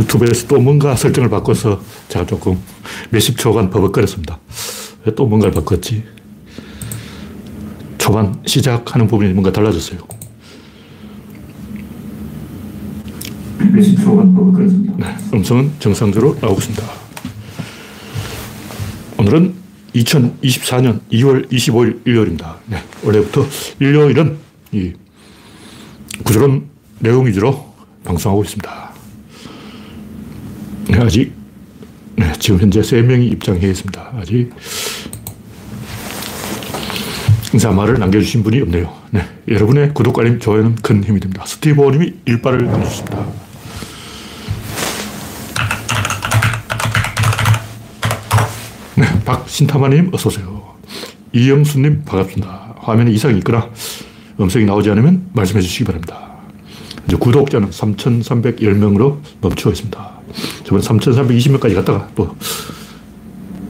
유튜브에서 또 뭔가 설정을 바꿔서 제가 조금 몇십 초간 버벅거렸습니다. 왜 또 뭔가를 바꿨지? 초반 시작하는 부분이 뭔가 달라졌어요. 몇십 초간 버벅거렸습니다. 네, 음성은 정상적으로 나오고 있습니다. 오늘은 2024년 2월 25일 일요일입니다. 네, 원래부터 일요일은 이 구조론 내용 위주로 방송하고 있습니다. 네, 아직 네, 지금 현재 3명이 입장해 있습니다. 아직 인사말을 남겨주신 분이 없네요. 네, 여러분의 구독, 알림, 좋아요는 큰 힘이 됩니다. 스티브 오님이 일발을 끊어주습니다 네, 박신타마님 어서오세요. 이영수님 반갑습니다. 화면에 이상이 있거나 음성이 나오지 않으면 말씀해 주시기 바랍니다. 이제 구독자는 3,310명으로 멈추어 있습니다. 저번 3,320명까지 갔다가 또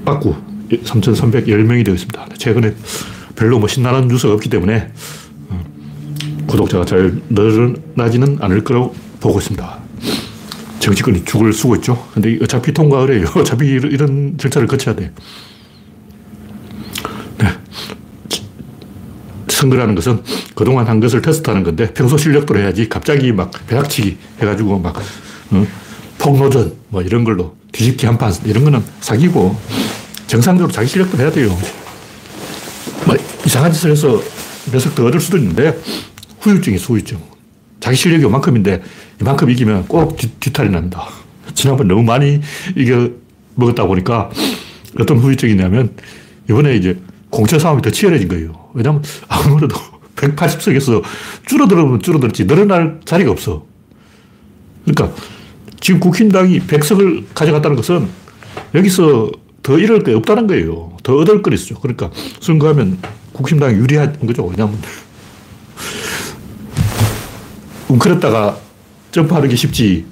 빠꾸 3,310명이 되어 있습니다. 최근에 별로 뭐 신나는 뉴스가 없기 때문에 어, 구독자가 잘 늘어나지는 않을 거라고 보고 있습니다. 정치권이 죽을 쓰고 있죠. 근데 어차피 통과를 해요. 어차피 이런 절차를 거쳐야 돼. 네. 선거라는 것은 그동안 한 것을 테스트하는 건데 평소 실력도 해야지 갑자기 막 배닥치기 해가지고 막 어? 폭로전 뭐 이런 걸로 뒤집기 한 판 이런 거는 사기고 정상적으로 자기 실력도 해야 돼요. 뭐 이상한 짓을 해서 몇석 더 얻을 수도 있는데 후유증이 후유증. 자기 실력이 이만큼인데 이만큼 이기면 꼭 뒤, 뒤탈이 납니다. 지난번 너무 많이 이겨 먹었다 보니까 어떤 후유증이 있냐면 이번에 이제 공천 싸움이 더 치열해진 거예요. 왜냐면 아무래도 180석에서 줄어들면 줄어들지 늘어날 자리가 없어. 그러니까 지금 국힘당이 100석을 가져갔다는 것은 여기서 더 잃을 게 없다는 거예요. 더 얻을 거 있죠. 그러니까 선거하면 국힘당이 유리한 거죠. 왜냐면 웅크렸다가 점프하는 게 쉽지.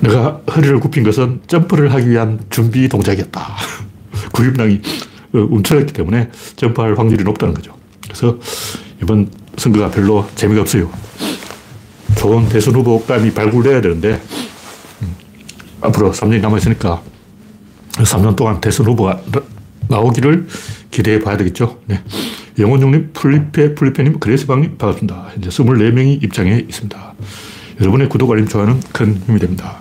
내가 허리를 굽힌 것은 점프를 하기 위한 준비 동작이었다. 국힘당이 어, 움츠렸기 때문에 점프할 확률이 높다는 거죠. 그래서 이번 선거가 별로 재미가 없어요. 좋은 대선 후보감이 발굴돼야 되는데 음, 앞으로 3년이 남아있으니까 3년 동안 대선 후보가 나오기를 기대해 봐야 되겠죠. 네. 영원중님, 플리페, 플리페님, 그레스방님 반갑습니다. 현재 24명이 입장해 있습니다. 여러분의 구독, 알림, 좋아요는 큰 힘이 됩니다.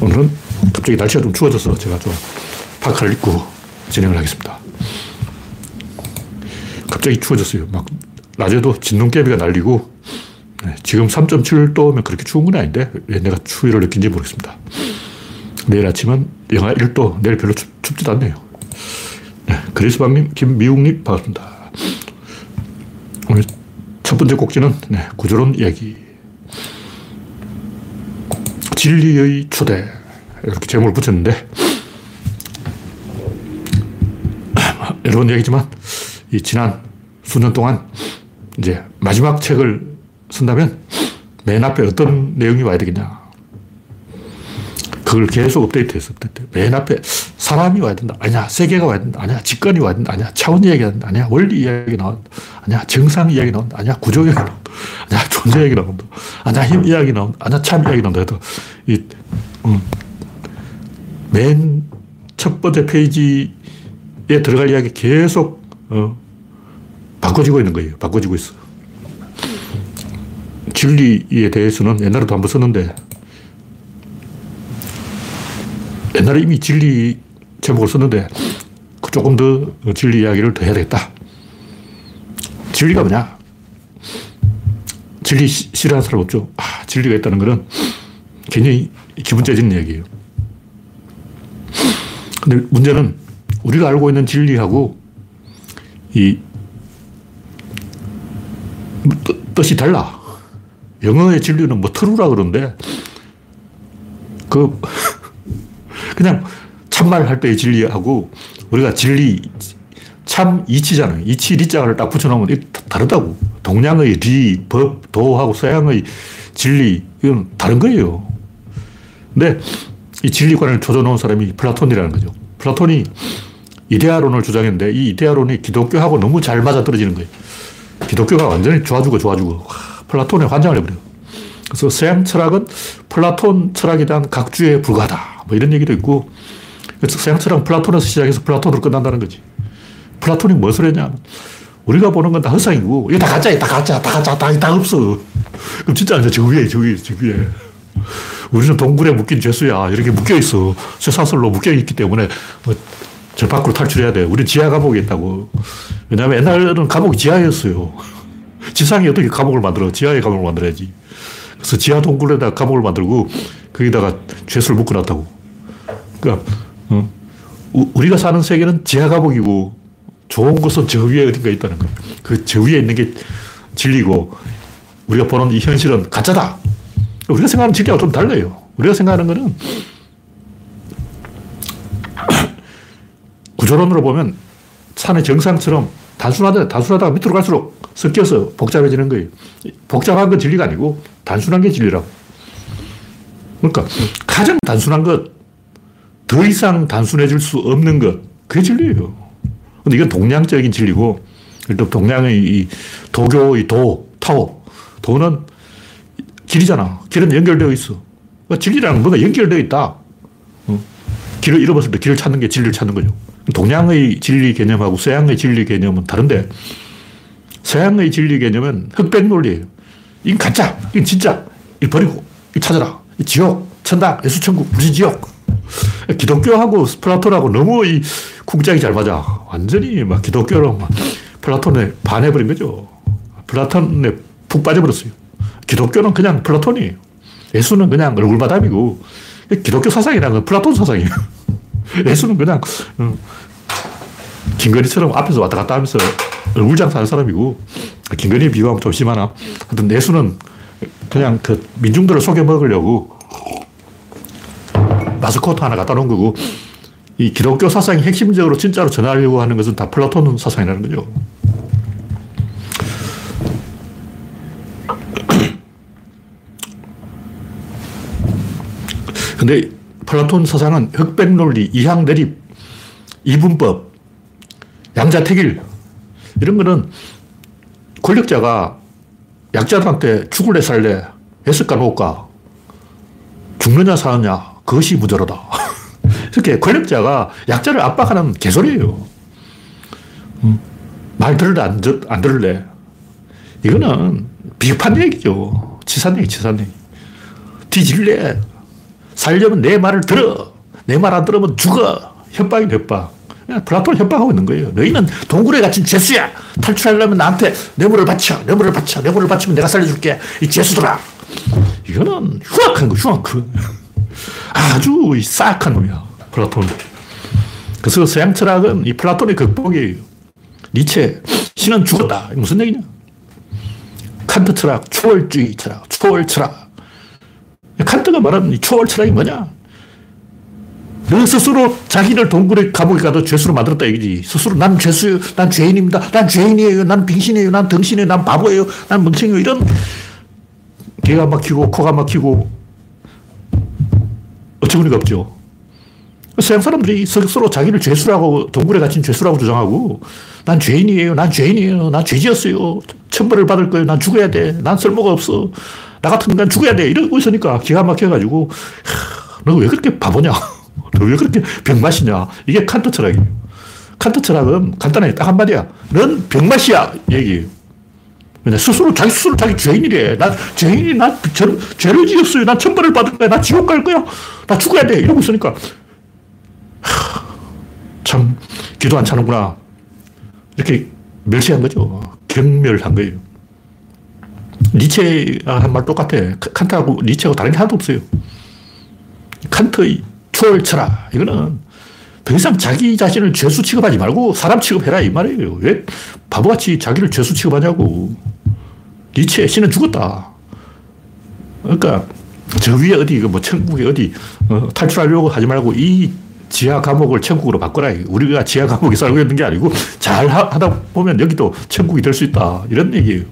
오늘은 갑자기 날씨가 좀 추워져서 제가 좀 파카를 입고 진행을 하겠습니다. 갑자기 추워졌어요. 막 낮에도 진눈깨비가 날리고 네, 지금 3.7도면 그렇게 추운 건 아닌데 왜 내가 추위를 느낀지 모르겠습니다. 내일 아침은 영하 1도, 내일 별로 춥, 춥지도 않네요. 네, 그리스방님, 김미웅님 반갑습니다. 오늘 첫 번째 꼭지는 네, 구조론 이야기. 진리의 초대. 이렇게 제목을 붙였는데 여러 번 얘기지만 이 지난 수년 동안 이제 마지막 책을 쓴다면 맨 앞에 어떤 내용이 와야 되겠냐. 그걸 계속 업데이트해서 업데이트. 맨 앞에 사람이 와야 된다. 아니야. 세계가 와야 된다. 아니야. 직관이 와야 된다. 아니야. 차원 이야기가 된다. 아니야. 원리 이야기 나온다. 아니야. 정상 이야기 나온다. 아니야. 구조 이야기 나온다. 아니야. 존재 이야기 나온다. 아니야. 힘 이야기 나온다. 아니야. 참 이야기 나온다. 해도 이, 음, 맨첫 번째 페이지에 들어갈 이야기 계속, 어, 바꿔지고 있는 거예요. 바꿔지고 있어. 진리에 대해서는 옛날에도 한번 썼는데 옛날에 이미 진리 제목을 썼는데 그 조금 더 진리 이야기를 더 해야 되겠다. 진리가 뭐냐? 진리 싫어하는 사람 없죠? 아, 진리가 있다는 것은 굉장히 기분 째지는 얘기예요. 근데 문제는 우리가 알고 있는 진리하고 이 뜻이 달라. 영어의 진리는 뭐 true라 그러는데, 그, 그냥 참말 할 때의 진리하고 우리가 진리, 참 이치잖아요. 이치 리자를 딱 붙여놓으면 다르다고. 동양의 리, 법, 도하고 서양의 진리, 이건 다른 거예요. 근데 이 진리관을 조져놓은 사람이 플라톤이라는 거죠. 플라톤이 이데아론을 주장했는데 이 이데아론이 기독교하고 너무 잘 맞아떨어지는 거예요. 기독교가 완전히 좋아지고 좋아지고. 플라톤에 환장을 해버려요. 그래서 서양 철학은 플라톤 철학에 대한 각주에 불과하다. 뭐 이런 얘기도 있고, 서양 철학은 플라톤에서 시작해서 플라톤으로 끝난다는 거지. 플라톤이 무엇을 했냐. 우리가 보는 건 다 허상이고, 이거 다 가짜야, 다 가짜, 다 가짜, 다, 다 없어. 그럼 진짜 저 위에, 저 위에, 저 위에. 우리는 동굴에 묶인 죄수야. 이렇게 묶여 있어. 쇠사슬로 묶여 있기 때문에 뭐, 저 밖으로 탈출해야 돼. 우리 지하 감옥에 있다고. 왜냐하면 옛날에는 감옥이 지하였어요. 지상에 어떻게 감옥을 만들어? 지하에 감옥을 만들어야지. 그래서 지하 동굴에다 감옥을 만들고 거기다가 죄수를 묶어놨다고. 그러니까 어? 우리가 사는 세계는 지하 감옥이고 좋은 곳은 저 위에 어딘가 있다는 거예요. 그 저 위에 있는 게 진리고 우리가 보는 이 현실은 가짜다. 우리가 생각하는 진리하고 좀 달라요. 우리가 생각하는 거는 구조론으로 보면 산의 정상처럼 단순하다, 단순하다가 밑으로 갈수록 섞여서 복잡해지는 거예요. 복잡한 건 진리가 아니고 단순한 게 진리라고. 그러니까 가장 단순한 것, 더 이상 단순해질 수 없는 것, 그게 진리예요. 근데 이건 동양적인 진리고, 또 동양의 이 도교의 도, 타오. 도는 길이잖아. 길은 연결되어 있어. 그러니까 진리라는 뭔가 연결되어 있다. 어? 길을 잃어버렸을 때 길을 찾는 게 진리를 찾는 거죠. 동양의 진리 개념하고 서양의 진리 개념은 다른데, 서양의 진리 개념은 흑백 논리예요. 이건 가짜, 이건 진짜. 이 버리고, 이 찾아라. 이 지옥, 천당, 예수천국, 무지지옥. 기독교하고 플라톤하고 너무 이 쿵짝이 잘 맞아. 완전히 막 기독교로 막 플라톤에 반해버린 거죠. 플라톤에 푹 빠져버렸어요. 기독교는 그냥 플라톤이에요. 예수는 그냥 얼굴마담이고, 기독교 사상이라는 건 플라톤 사상이에요. 예수는 그냥, 어, 김건희처럼 앞에서 왔다 갔다 하면서 얼굴 장사하는 사람이고, 김건희 비유하면 좀 심하나. 하여튼 예수는 그냥 그 민중들을 속여 먹으려고 마스코트 하나 갖다 놓은 거고, 이 기독교 사상이 핵심적으로 진짜로 전하려고 하는 것은 다 플라톤 사상이라는 거죠. 근데 플라톤 사상은 흑백 논리, 이항 대립, 이분법, 양자택일 이런 거는 권력자가 약자들한테 죽을래 살래 했을까 놓을까 죽느냐 사느냐 그것이 무저로다. 이렇게 권력자가 약자를 압박하는 개소리예요. 음, 말 들을래 안, 안 들을래 이거는 비판 얘기죠. 치산 얘기 치산 얘기. 뒤질래 살려면 내 말을 들어. 내 말 안 들으면 죽어. 협박이 협박. 플라톤 협박하고 있는 거예요. 너희는 동굴에 갇힌 죄수야. 탈출하려면 나한테 뇌물을 바쳐. 뇌물을 바쳐. 뇌물을 바치면 내가 살려줄게. 이 죄수들아. 이거는 흉악한 거, 흉악한 아주 사악한 놈이야. 플라톤. 그래서 서양 철학은 이 플라톤의 극복이에요. 니체, 신은 죽었다. 무슨 얘기냐? 칸트 철학, 초월주의 철학, 초월 철학. 칸트가 말하는 초월 철학이 뭐냐? 너 스스로 자기를 동굴에 감옥에 가둬 죄수로 만들었다 얘기지. 스스로 난 죄수예요. 난 죄인입니다. 난 죄인이에요. 난 빙신이에요. 난 등신이에요. 난 바보예요. 난 멍청이에요. 이런 개가 막히고 코가 막히고 어처구니가 없죠. 서양 사람들이 스스로 자기를 죄수라고 동굴에 갇힌 죄수라고 주장하고 난 죄인이에요. 난 죄인이에요. 난 죄지었어요. 천벌을 받을 거예요. 난 죽어야 돼. 난 쓸모가 없어. 나 같은 인간 죽어야 돼. 이러고 있으니까 기가 막혀가지고, 너 왜 그렇게 바보냐? 너 왜 그렇게 병맛이냐? 이게 칸트 철학이에요. 칸트 철학은 간단하게 딱 한마디야. 넌 병맛이야. 얘기예요. 스스로 자기 스스로 자기 죄인이래. 난 죄인이 난 죄, 죄를 지었어요. 난 천벌을 받을 거야. 나 지옥 갈 거야. 나 죽어야 돼. 이러고 있으니까 하, 참 기도 안 차는구나. 이렇게 멸시한 거죠. 경멸한 거예요. 니체가 한 말 똑같아. 칸트하고 니체하고 다른 게 하나도 없어요. 칸트의 초월 철학. 이거는 더 이상 자기 자신을 죄수 취급하지 말고 사람 취급해라 이 말이에요. 왜 바보같이 자기를 죄수 취급하냐고. 니체 신은 죽었다. 그러니까 저 위에 어디 뭐 천국에 어디 어, 탈출하려고 하지 말고 이 지하 감옥을 천국으로 바꿔라. 우리가 지하 감옥에 살고 있는 게 아니고 잘 하 다 보면 여기도 천국이 될 수 있다. 이런 얘기예요.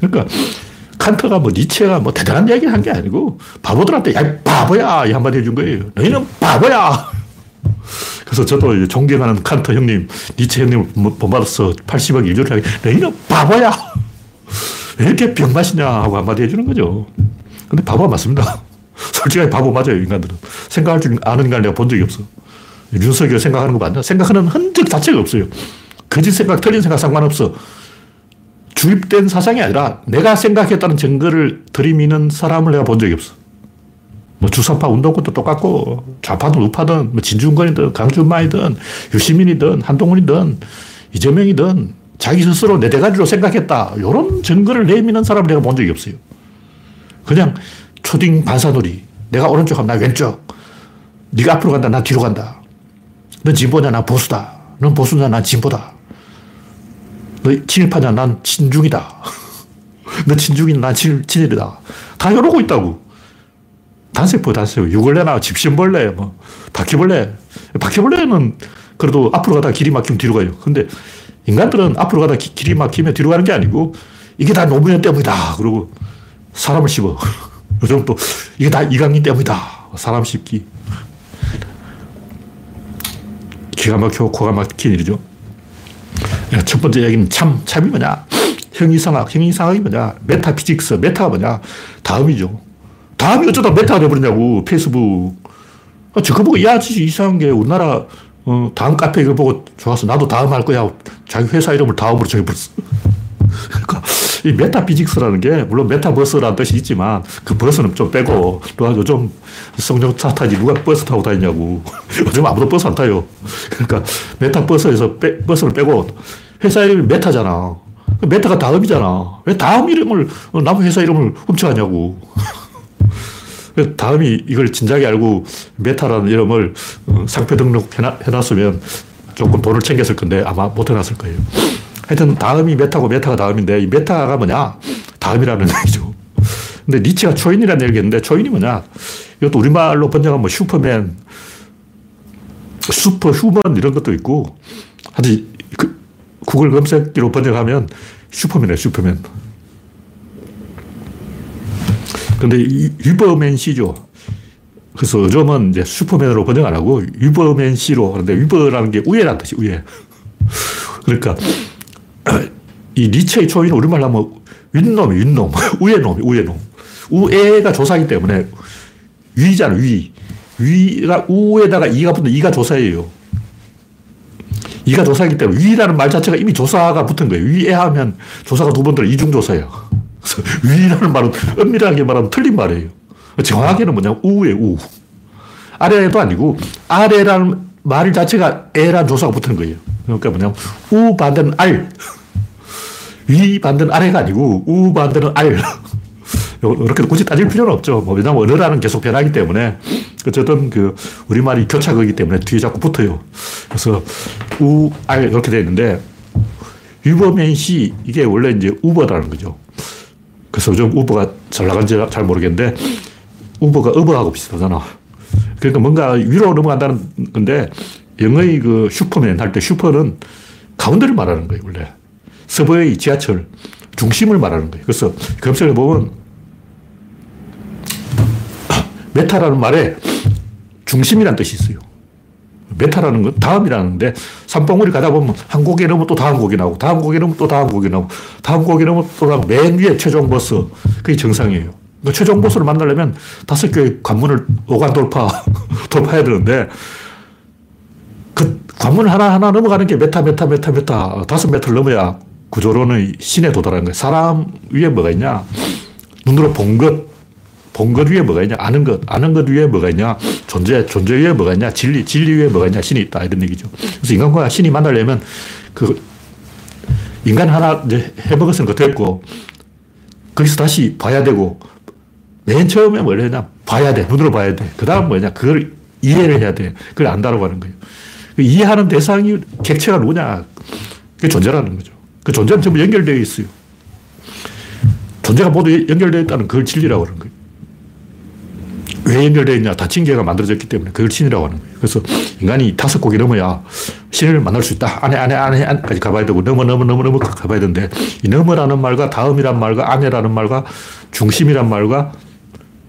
그러니까 칸트가 뭐 니체가 뭐 대단한 이야기를 한 게 아니고 바보들한테 야 바보야 이 한마디 해준 거예요. 너희는 바보야. 그래서 저도 존경하는 칸트 형님, 니체 형님을 본받아서 80억 일조를 하게 너희는 바보야. 왜 이렇게 병맛이냐 하고 한마디 해주는 거죠. 근데 바보가 맞습니다. 솔직하게 바보 맞아요, 인간들은. 생각할 줄 아는 인간 내가 본 적이 없어. 윤석열 생각하는 거 맞나? 생각하는 흔적 자체가 없어요. 거짓 생각, 틀린 생각 상관없어. 주입된 사상이 아니라 내가 생각했다는 증거를 들이미는 사람을 내가 본 적이 없어. 뭐 주사파 운동권도 똑같고 좌파든 우파든 뭐 진중권이든 강준마이든 유시민이든 한동훈이든 이재명이든 자기 스스로 내 대가리로 생각했다. 이런 증거를 내미는 사람을 내가 본 적이 없어요. 그냥 초딩 반사놀이. 내가 오른쪽 하면 나 왼쪽. 네가 앞으로 간다. 나 뒤로 간다. 넌 진보냐. 나 보수다. 넌 보수냐. 난 진보다. 너 친일파냐. 난 친중이다. 너 친중이냐. 난 친, 친일이다. 다 이러고 있다고. 단세포, 단세포. 유골레나 집신벌레, 뭐, 바퀴벌레. 바퀴벌레는 그래도 앞으로 가다가 길이 막히면 뒤로 가요. 근데 인간들은 앞으로 가다 길이 막히면 뒤로 가는 게 아니고 이게 다 노무현 때문이다. 그러고 사람을 씹어. 요즘 또 이게 다 이강인 때문이다. 사람 씹기. 기가 막히고 코가 막힌 일이죠. 첫 번째 얘기는 참, 참이 뭐냐? 형이상학, 형이상학이 뭐냐? metaphysics, meta가 뭐냐? 다음이죠. 다음이 어쩌다 meta가 돼버리냐고, 페이스북. 아, 저거 보고, 야, 진짜 이상한 게 우리나라 어, 다음 카페 이걸 보고 좋았어. 나도 다음 할 거야. 자기 회사 이름을 다음으로 정해버렸어. 그러니까 이 metaphysics라는 게 물론 메타버스라는 뜻이 있지만 그 버스는 좀 빼고 또 요즘 승용차 타지 누가 버스 타고 다니냐고. 요즘 아무도 버스 안 타요. 그러니까 메타버스에서 빼, 버스를 빼고 회사 이름이 메타잖아. 메타가 다음이잖아. 왜 다음 이름을 남 회사 이름을 훔쳐가냐고. 다음이 이걸 진작에 알고 메타라는 이름을 어, 상표 등록 해놨으면 조금 돈을 챙겼을 건데 아마 못 해놨을 거예요. 하여튼 다음이 메타고 메타가 다음인데 이 메타가 뭐냐? 다음이라는 얘기죠. 근데 니체가 초인이라는 얘기를 했는데 초인이 뭐냐? 이것도 우리말로 번역하면 뭐 슈퍼맨, super human 이런 것도 있고 하여튼 그 구글 검색기로 번역하면 슈퍼맨이에요, 슈퍼맨. 근데 Übermensch죠. 그래서 요즘은 이제 슈퍼맨으로 번역 안 하고 Übermensch로 하는데 über라는 게 위에라는 뜻이 위에. 그러니까 이 니체의 초인은 우리말로 하면 윗놈이 윗놈, 우애놈이 우애놈. 우애가 조사기 때문에 위잖아, 위. 위가 우에다가 이가 붙는 이가 조사예요. 이가 조사이기 때문에 위라는 말 자체가 이미 조사가 붙은 거예요. 위에 하면 조사가 두 번 들어 이중조사예요. 위라는 말은 엄밀하게 말하면 틀린 말이에요. 정확하게는 뭐냐면 우에 우. 아래도 아니고 아래라는 말 자체가 에란 조사가 붙은 거예요. 그러니까 뭐냐면 우 반대는 알. 위 반대는 아래가 아니고 우 반대는 알. 이렇게 굳이 따질 필요는 없죠. 뭐 왜냐면 언어라는 계속 변하기 때문에 어쨌든 그 우리말이 교착하기 때문에 뒤에 자꾸 붙어요. 그래서 우, 알 이렇게 되어 있는데 유버맨시 이게 원래 이제 우버라는 거죠. 그래서 요즘 우버가 잘 나간지 잘 모르겠는데 우버가 어버하고 비슷하잖아. 그러니까 뭔가 위로 넘어간다는 건데 영어의 그 슈퍼맨 할 때 super는 가운데를 말하는 거예요, 원래. subway 지하철, 중심을 말하는 거예요. 그래서 검색해 보면 메타라는 말에 중심이라는 뜻이 있어요. 메타라는 건 다음이라는데 산봉우리 가다 보면 한 고개 넘으면 또 다음 고개 나오고 다음 고개 넘으면 또 다음 고개 나오고 다음 고개 넘으면 또맨 위에 최종 보스 그게 정상이에요. 그 최종 보스를 만나려면 다섯 개의 관문을 오관 돌파 돌파해야 되는데 그 관문 하나 하나 넘어가는 게 메타 메타 메타 메타 다섯 메타를 넘어야 구조로는 신에 도달하는 거예요. 사람 위에 뭐가 있냐 눈으로 본 것 본 것 위에 뭐가 있냐? 아는 것. 아는 것 위에 뭐가 있냐? 존재. 존재 위에 뭐가 있냐? 진리. 진리 위에 뭐가 있냐? 신이 있다. 이런 얘기죠. 그래서 인간과 신이 만나려면 그 인간 하나 이제 해먹었으면 그 됐고 거기서 다시 봐야 되고 맨 처음에 뭘 했냐? 봐야 돼. 눈으로 봐야 돼. 그 다음 뭐냐? 그걸 이해를 해야 돼. 그걸 안다라고 하는 거예요. 그 이해하는 대상이 객체가 누구냐? 그게 존재라는 거죠. 그 존재는 전부 연결되어 있어요. 존재가 모두 연결되어 있다는 그걸 진리라고 하는 거예요. 왜 연결되어 있냐? 다친 개가 만들어졌기 때문에 그걸 신이라고 하는 거예요. 그래서 인간이 다섯 고개 넘어야 신을 만날 수 있다. 안에, 안에, 안에, 안까지 가봐야 되고, 넘어, 넘어, 넘어, 넘어 가봐야 되는데, 이 넘어라는 말과 다음이란 말과 안에라는 말과 중심이란 말과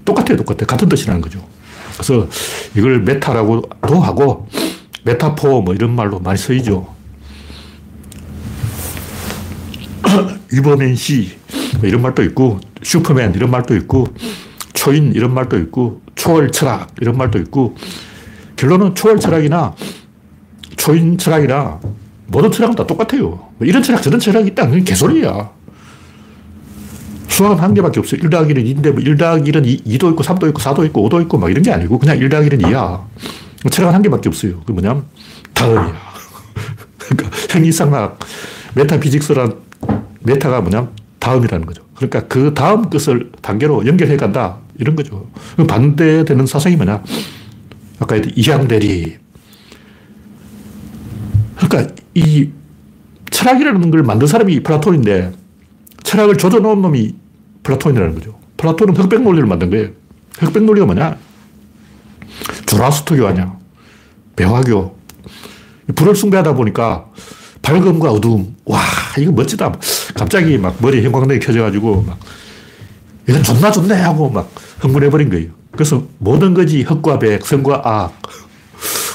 똑같아요, 똑같아요. 같은 뜻이라는 거죠. 그래서 이걸 메타라고도 하고, 메타포 뭐 이런 말로 많이 쓰이죠. Übermensch, 뭐 이런 말도 있고, 슈퍼맨 이런 말도 있고, 초인 이런 말도 있고 초월 철학 이런 말도 있고 결론은 초월 철학이나 초인 철학이나 모든 철학은 다 똑같아요. 뭐 이런 철학 저런 철학이 있다. 그건 개소리야. 수학은 한 개밖에 없어요. 1 더하기 1은 2인데 뭐1 더하기 1은 2, 도 있고 3도 있고 4도 있고 5도 있고 막 이런 게 아니고 그냥 1 더하기 1은 2야. 철학은 한 개밖에 없어요. 그 뭐냐면 다음이야. 그러니까 행위상학, 메타피직스란 메타가 뭐냐면 다음이라는 거죠. 그러니까 그 다음 것을 단계로 연결해 간다. 이런 거죠. 반대되는 사상이 뭐냐. 아까 이항대립. 그러니까 이 철학이라는 걸 만든 사람이 플라톤인데 철학을 조져놓은 놈이 플라톤이라는 거죠. 플라톤은 흑백 논리를 만든 거예요. 흑백 논리가 뭐냐? 조로아스터교 아니야. 배화교. 불을 숭배하다 보니까 밝음과 어두움. 와, 이거 멋지다. 갑자기 막 머리 형광등이 켜져가지고 막 이건 존나 좋네 하고 막 흥분해버린 거예요. 그래서 모든 것이 흑과 백, 선과 악,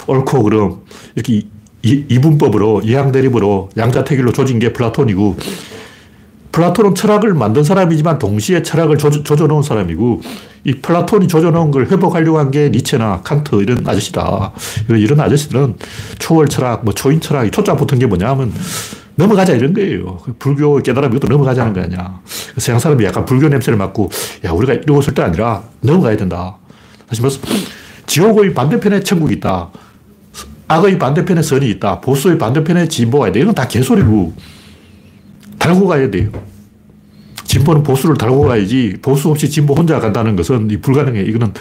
옳고 그름 이렇게 이분법으로 이항대립으로 양자택일로 조진 게 플라톤이고 플라톤은 철학을 만든 사람이지만 동시에 철학을 조져, 놓은 사람이고 이 플라톤이 조져놓은 걸 회복하려고 한 게 니체나 칸트 이런 아저씨다. 이런 아저씨들은 초월 철학, 뭐 초인 철학, 초자 붙은 게 뭐냐면 넘어가자 이런 거예요. 불교 깨달으면 이것도 넘어가자는 거 아니야. 서양 사람이 약간 불교 냄새를 맡고 야 우리가 이러고 있을 때 아니라 넘어가야 된다. 다시 말해서 지옥의 반대편에 천국이 있다. 악의 반대편에 선이 있다. 보수의 반대편에 진보가 있다. 이건 다 개소리고 달고 가야 돼요. 진보는 보수를 달고 가야지 보수 없이 진보 혼자 간다는 것은 불가능해. 이거는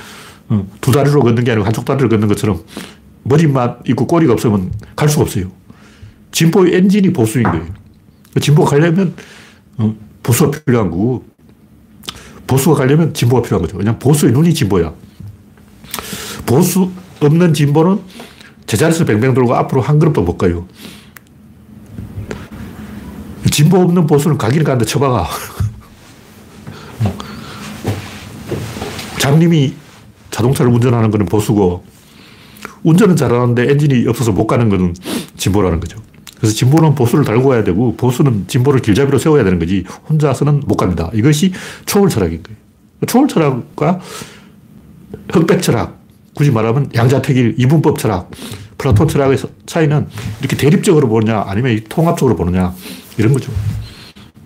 어, 두 다리로 걷는 게 아니고 한쪽 다리를 걷는 것처럼 머리만 있고 꼬리가 없으면 갈 수가 없어요. 진보의 엔진이 보수인 거예요. 진보가 가려면 어, 보수가 필요한 거고 보수가 가려면 진보가 필요한 거죠. 왜냐하면 보수의 눈이 진보야. 보수 없는 진보는 제자리에서 뱅뱅 돌고 앞으로 한 걸음도 못 가요. 진보 없는 보수는 가기는 가는데 처박아. 장님이 자동차를 운전하는 거는 보수고, 운전은 잘하는데 엔진이 없어서 못 가는 거는 진보라는 거죠. 그래서 진보는 보수를 달고 가야 되고, 보수는 진보를 길잡이로 세워야 되는 거지, 혼자서는 못 갑니다. 이것이 초월 철학인 거예요. 초월 철학과 흑백 철학, 굳이 말하면 양자택일, 이분법 철학, 플라톤 철학의 차이는 이렇게 대립적으로 보느냐, 아니면 통합적으로 보느냐, 이런 거죠.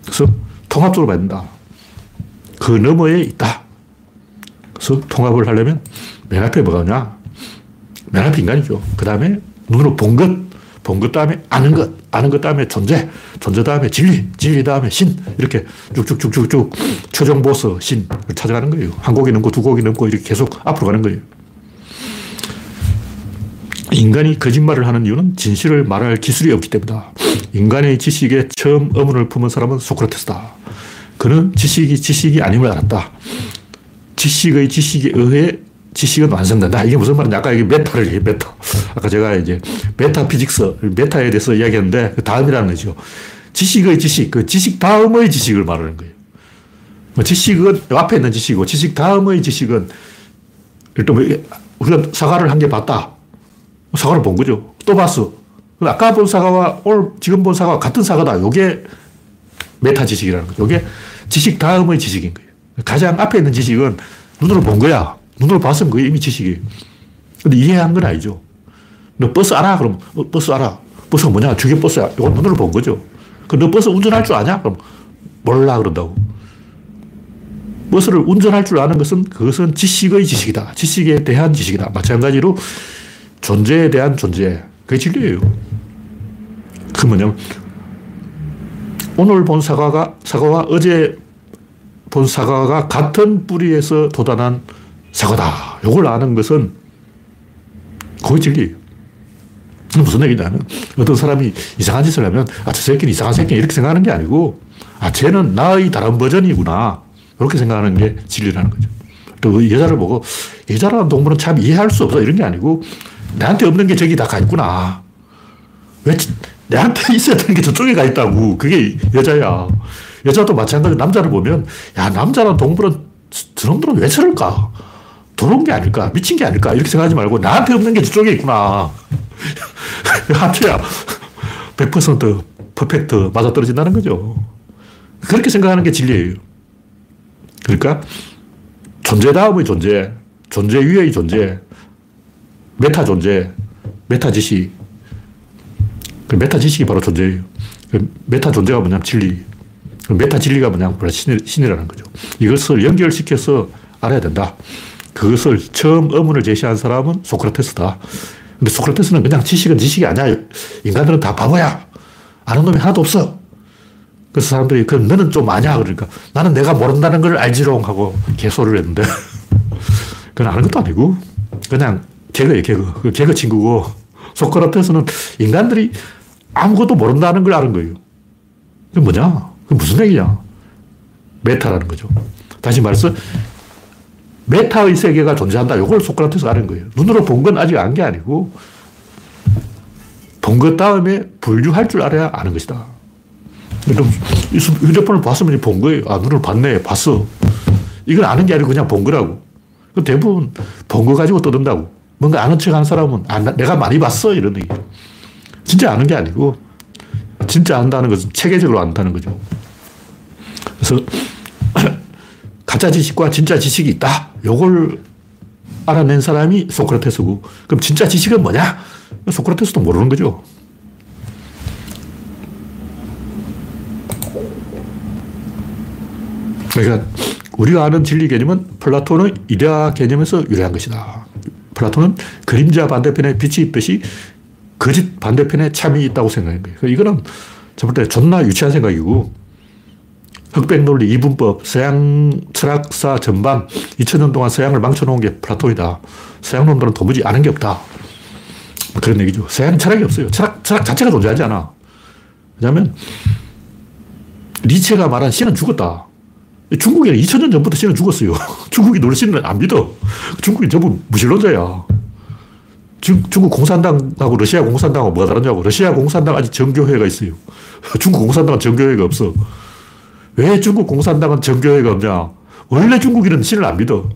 그래서 통합적으로 봐야 된다. 그 너머에 있다. 통합을 하려면 맨 앞에 뭐가 오냐? 맨 앞에 인간이죠. 그 다음에 눈으로 본 것, 본 것 다음에 아는 것, 아는 것 다음에 존재, 존재 다음에 진리, 진리 다음에 신, 이렇게 쭉쭉쭉쭉쭉 최종 보스 신을 찾아가는 거예요. 한 곡이 넘고 두 곡이 넘고 이렇게 계속 앞으로 가는 거예요. 인간이 거짓말을 하는 이유는 진실을 말할 기술이 없기 때문이다. 인간의 지식에 처음 의문을 품은 사람은 소크라테스다. 그는 지식이 지식이 아님을 알았다. 지식의 지식에 의해 지식은 완성된다. 이게 무슨 말이냐. 아까 이게 메타를 얘기해, 메타. 아까 제가 이제 metaphysics, 메타에 대해서 이야기했는데 그 다음이라는 거죠. 지식의 지식, 그 지식 다음의 지식을 말하는 거예요. 뭐 지식은 앞에 있는 지식이고 지식 다음의 지식은 일단 뭐 우리가 사과를 한 개 봤다. 사과를 본 거죠. 또 봤어. 아까 본 사과와 오늘 지금 본 사과와 같은 사과다. 이게 메타 지식이라는 거죠. 이게 지식 다음의 지식인 거예요. 가장 앞에 있는 지식은 눈으로 본 거야. 눈으로 봤으면 그게 이미 지식이. 근데 이해한 건 아니죠. 너 버스 알아? 그럼 어, 버스 알아. 버스가 뭐냐? 저게 버스야. 이건 눈으로 본 거죠. 그너 버스 운전할 줄 아냐? 그럼 몰라 그런다고. 버스를 운전할 줄 아는 것은 그것은 지식의 지식이다. 지식에 대한 지식이다. 마찬가지로 존재에 대한 존재. 그게 진리예요. 그 뭐냐면, 오늘 본 사과가, 사과와 어제 본 사과가 같은 뿌리에서 돋아난 사과다. 이걸 아는 것은 진리예요. 무슨 얘기냐면, 어떤 사람이 이상한 짓을 하면, 아, 저 새끼는 이상한 새끼 이렇게 생각하는 게 아니고, 아, 쟤는 나의 다른 버전이구나. 이렇게 생각하는 게 진리라는 거죠. 또 여자를 보고, 여자라는 동물은 참 이해할 수 없어. 이런 게 아니고, 내한테 없는 게 저기 다 가 있구나. 왜 내한테 있어야 되는 게 저쪽에 가 있다고. 그게 여자야. 여자도 마찬가지로 남자를 보면, 야, 남자랑 동물은 저놈들은 왜 저럴까? 도는 게 아닐까? 미친 게 아닐까? 이렇게 생각하지 말고, 나한테 없는 게 저쪽에 있구나. 하트야. 100% 퍼펙트 맞아 떨어진다는 거죠. 그렇게 생각하는 게 진리예요. 그러니까, 존재 다음의 존재, 존재 위의 존재, 메타 존재, 메타 지식. 그 메타 지식이 바로 존재예요. 그 메타 존재가 뭐냐면 진리. 그 메타 진리가 뭐냐면 신, 신이라는 거죠. 이것을 연결시켜서 알아야 된다. 그것을 처음 의문을 제시한 사람은 소크라테스다. 근데 소크라테스는 그냥 지식은 지식이 아니야. 인간들은 다 바보야. 아는 놈이 하나도 없어. 그래서 사람들이, 그럼 너는 좀 아냐? 그러니까 나는 내가 모른다는 걸 알지롱 하고 개소리를 했는데. 그건 아는 것도 아니고, 그냥 개그예요, 개그. 그 개그 친구고, 소크라테스는 인간들이 아무것도 모른다는 걸 아는 거예요. 그게 뭐냐? 무슨 얘기냐? 메타라는 거죠. 다시 말해서, 메타의 세계가 존재한다. 이걸 소크라테스가 아는 거예요. 눈으로 본 건 아직 안 게 아니고, 본 것 다음에 분류할 줄 알아야 아는 것이다. 휴대폰을 봤으면 본 거예요. 아, 눈을 봤네. 봤어. 이건 아는 게 아니고 그냥 본 거라고. 대부분 본 거 가지고 떠든다고. 뭔가 아는 척한 사람은 아, 내가 많이 봤어. 이런 얘기. 진짜 아는 게 아니고, 진짜 안다는 것은 체계적으로 안다는 거죠. 그래서 가짜 지식과 진짜 지식이 있다. 요걸 알아낸 사람이 소크라테스고, 그럼 진짜 지식은 뭐냐? 소크라테스도 모르는 거죠. 그러니까 우리가 아는 진리 개념은 플라톤의 이데아 개념에서 유래한 것이다. 플라톤은 그림자 반대편에 빛이 있듯이 거짓 반대편에 참이 있다고 생각한 거예요. 이거는 저볼 때 존나 유치한 생각이고 흑백 논리, 이분법, 서양 철학사 전반 2000년 동안 서양을 망쳐놓은 게 플라톤이다. 서양 놈들은 도무지 아는 게 없다. 뭐 그런 얘기죠. 서양은 철학이 없어요. 철학, 철학 자체가 존재하지 않아. 왜냐하면 리체가 말한 신은 죽었다. 중국에는 2000년 전부터 신은 죽었어요. 중국이 신은 안 믿어. 중국이 전부 무신론자야. 중, 중국 공산당하고 러시아 공산당하고 뭐가 다르냐고. 러시아 공산당 아직 정교회가 있어요. 중국 공산당은 정교회가 없어. 왜 중국 공산당은 정교회가 없냐? 원래 중국인은 신을 안 믿어.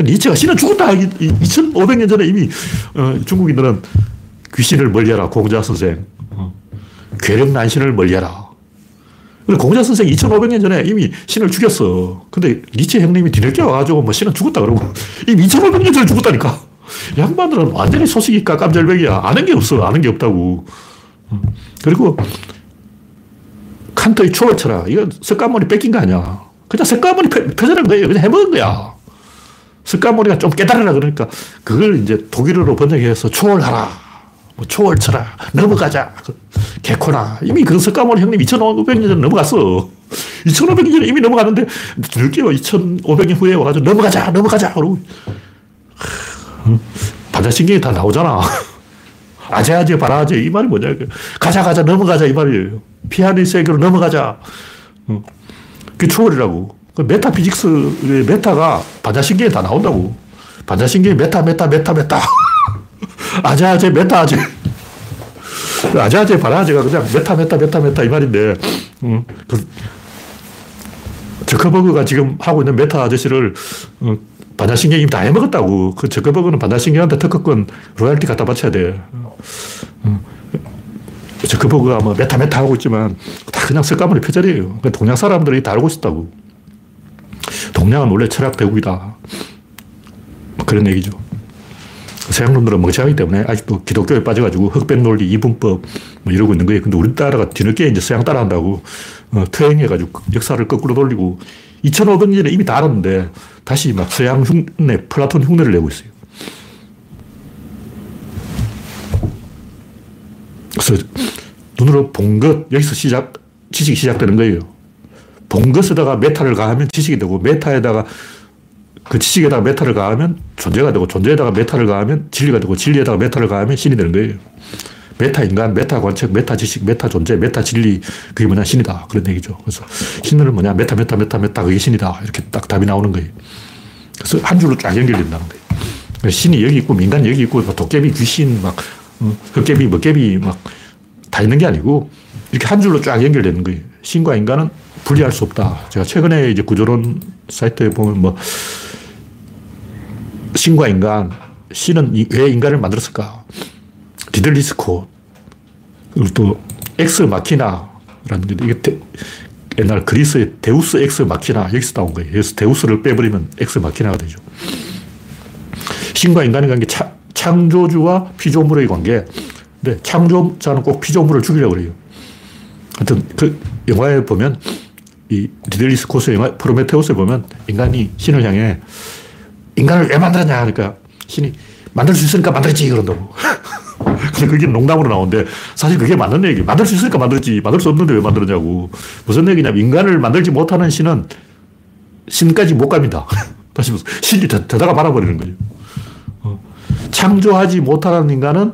니체가 신은 죽었다. 2500년 전에 이미 어, 중국인들은 귀신을 멀리하라. 공자 선생. 어. 괴력난신을 멀리하라. 공자 선생 2500년 전에 이미 신을 죽였어. 근데 니체 형님이 뒤늦게 와가지고 뭐 신은 죽었다 그러고 이미 2500년 전에 죽었다니까. 양반들은 완전히 소식이 깜깜절벽이야. 아는 게 없어. 아는 게 없다고. 어. 그리고 칸트의 초월 철학. 이건 석가모니 뺏긴 거 아니야. 그냥 석가모니 표절한 거예요. 그냥 해먹은 거야. 석가모니가 좀 깨달으라 그러니까 그걸 이제 독일어로 번역해서 초월하라. 뭐 초월 철학. 넘어가자. 개코나. 이미 그 석가모니 형님 2500년 전에 넘어갔어. 2500년 전에 이미 넘어갔는데 늦게 2500년 후에 와가지고 넘어가자, 넘어가자. 그러고. 반야심경이 다 나오잖아. 아제 아제 바라아제 이 말이 뭐냐. 가자, 가자, 넘어가자 이 말이에요. 피안의 세계로 넘어가자. 어. 그게 초월이라고. 그 metaphysics의 메타가 반야심경에 다 나온다고. 반야심경이 메타, 메타, 메타, 메타. 아제 아제, 메타 아제. 아제 아제, 바라아제가 그냥 메타, 메타, 메타, 메타 이 말인데, 음, 그, 저커버그가 지금 하고 있는 메타 아저씨를 어, 반야심경이 다 해먹었다고. 그 저커버그는 반야심경한테 특허권 로얄티 갖다 바쳐야 돼. 어. 저커버그가 뭐 메타 메타 하고 있지만 다 그냥 석가모니 표절이에요. 그러니까 동양 사람들이 다 알고 있었다고. 동양은 원래 철학 대국이다. 뭐 그런 얘기죠. 서양놈들은 멍청하기 때문에 아직도 기독교에 빠져가지고 흑백 논리, 이분법 뭐 이러고 있는 거예요. 근데 우리나라가 뒤늦게 이제 서양 따라한다고 어, 퇴행해가지고 역사를 거꾸로 돌리고 2500년에 이미 다 알았는데 다시 막 서양 흉내, 플라톤 흉내를 내고 있어요. 그래서 눈으로 본 것, 여기서 시작, 지식이 시작되는 거예요. 본 것에다가 meta를 가하면 지식이 되고, meta에다가 그 지식에다가 meta를 가하면 존재가 되고, 존재에다가 meta를 가하면 진리가 되고, 진리에다가 meta를 가하면 신이 되는 거예요. meta 인간, meta 관측, meta 지식, meta 존재, meta 진리, 그게 뭐냐, 신이다. 그런 얘기죠. 그래서 신은 뭐냐, meta, meta, meta, meta, 그게 신이다. 이렇게 딱 답이 나오는 거예요. 그래서 한 줄로 쫙 연결된다는 거예요. 신이 여기 있고, 인간 여기 있고, 도깨비, 귀신, 막, 어, 흑개비, 먹개비, 막, 다 있는 게 아니고 이렇게 한 줄로 쫙 연결되는 거예요. 신과 인간은 분리할 수 없다. 제가 최근에 이제 구조론 사이트에 보면 뭐 신과 인간, 신은 왜 인간을 만들었을까? 리들리 스콧, 그리고 또 ex machina라는 게 이게 옛날 그리스의 deus ex machina 여기서 나온 거예요. 여기서 deus를 빼버리면 ex machina가 되죠. 신과 인간의 관계, 차, 창조주와 피조물의 관계. 근데 창조자는 꼭 피조물을 죽이려고 그래요. 하여튼 그 영화에 보면 이 리들리 스콧의 영화 프로메테우스에 보면 인간이 신을 향해 인간을 왜 만들었냐 그러니까 신이 만들 수 있으니까 만들었지 그런다고. 근데 그게 농담으로 나오는데 사실 그게 맞는 얘기. 만들 수 있으니까 만들었지. 만들 수 없는데 왜 만들었냐고. 무슨 얘기냐면 인간을 만들지 못하는 신은 신까지 못 갑니다. 다시 말해서 신이 되, 다가 말아버리는 거죠. 어. 창조하지 못하는 인간은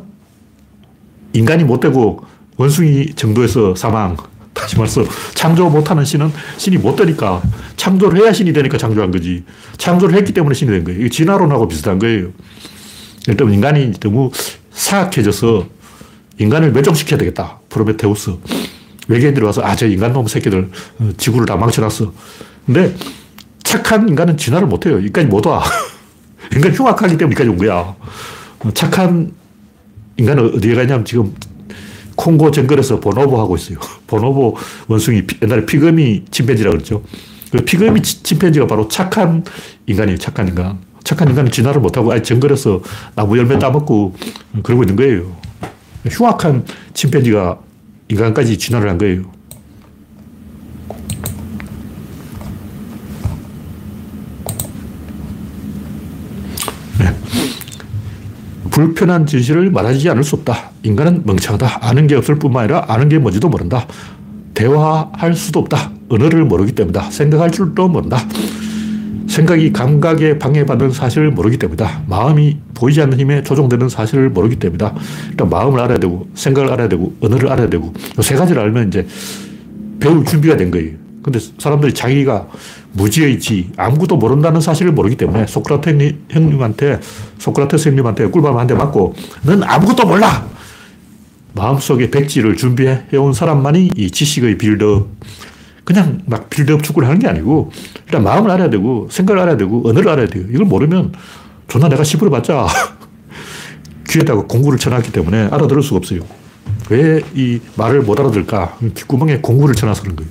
인간이 못 되고 원숭이 정도에서 사망. 다시 말해서 창조 못하는 신은 신이 못 되니까 창조를 해야 신이 되니까 창조한 거지. 창조를 했기 때문에 신이 된 거예요. 이게 진화론하고 비슷한 거예요. 일단 인간이 너무 사악해져서 인간을 멸종시켜야 되겠다. 프로메테우스. 외계인들이 와서 아, 저 인간놈 새끼들 어, 지구를 다 망쳐놨어. 근데 착한 인간은 진화를 못해요. 여기까지 못 와. 인간 흉악하기 때문에 여기까지 온 거야. 어, 착한 인간은 어디에 가냐면 지금 콩고 정글에서 보노보 하고 있어요. 보노보 원숭이, 옛날에 피그미 침팬지라고 그랬죠. 그 피그미 침팬지가 바로 착한 인간이에요. 착한 인간. 착한 인간은 진화를 못하고 아예 정글에서 나무 열매 따먹고 그러고 있는 거예요. 흉악한 침팬지가 인간까지 진화를 한 거예요. 불편한 진실을 말하지 않을 수 없다. 인간은 멍청하다. 아는 게 없을 뿐만 아니라 아는 게 뭔지도 모른다. 대화할 수도 없다. 언어를 모르기 때문이다. 생각할 줄도 모른다. 생각이 감각에 방해받는 사실을 모르기 때문이다. 마음이 보이지 않는 힘에 조종되는 사실을 모르기 때문이다. 일단 마음을 알아야 되고, 생각을 알아야 되고, 언어를 알아야 되고, 세 가지를 알면 이제 배울 준비가 된 거예요. 근데 사람들이 자기가 무지의 지, 아무것도 모른다는 사실을 모르기 때문에 소크라테 형님한테, 소크라테스 형님한테 꿀밤 한 대 맞고, 넌 아무것도 몰라! 마음속에 백지를 준비해온 사람만이 이 지식의 빌드업, 그냥 막 빌드업 축구를 하는 게 아니고, 일단 마음을 알아야 되고, 생각을 알아야 되고, 언어를 알아야 돼요. 이걸 모르면, 존나 내가 씨부려 봤자, 귀에다가 공구리를 쳐놨기 때문에 알아들을 수가 없어요. 왜 이 말을 못 알아들까? 귓구멍에 공구리를 쳐놔서 그런 거예요.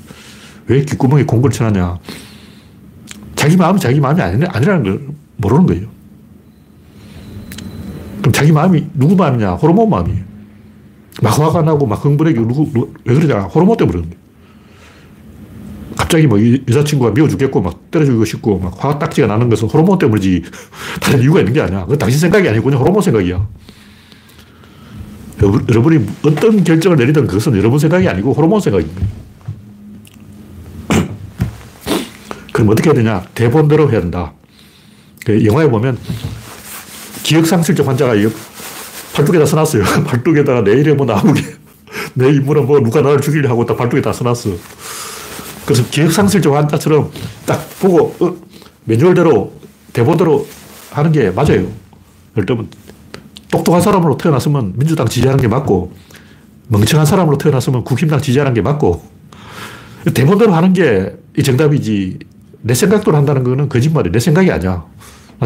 왜 귓구멍에 공구리를 쳐놨냐? 자기 마음이 자기 마음이 아니, 아니라는 걸 모르는 거예요. 그럼 자기 마음이 누구 마음이냐? 호르몬 마음이에요. 막 화가 나고 막 흥분하게 누구, 누구 왜 그러냐? 호르몬 때문에 그런 거예요. 갑자기 뭐 여자친구가 미워 죽겠고 막 때려주고 싶고 막 화가 딱지가 나는 것은 호르몬 때문이지 다른 이유가 있는 게 아니야. 그건 당신 생각이 아니고 그냥 호르몬 생각이야. 여러분이 어떤 결정을 내리든 그것은 여러분 생각이 아니고 호르몬 생각입니다. 그럼 어떻게 해야 되냐? 대본대로 해야 된다. 그 영화에 보면 기억상실증 환자가 팔뚝에다 써놨어요. 팔뚝에다가 내일에 뭐 나오게. 내 인물은 뭐 누가 나를 죽이려 하고 딱 팔뚝에다 써놨어. 그래서 기억상실증 환자처럼 딱 보고 어, 매뉴얼대로 대본대로 하는 게 맞아요. 예를 들면 똑똑한 사람으로 태어났으면 민주당 지지하는 게 맞고 멍청한 사람으로 태어났으면 국힘당 지지하는 게 맞고 대본대로 하는 게 정답이지 내 생각대로 한다는 거는 거짓말이야. 내 생각이 아니야.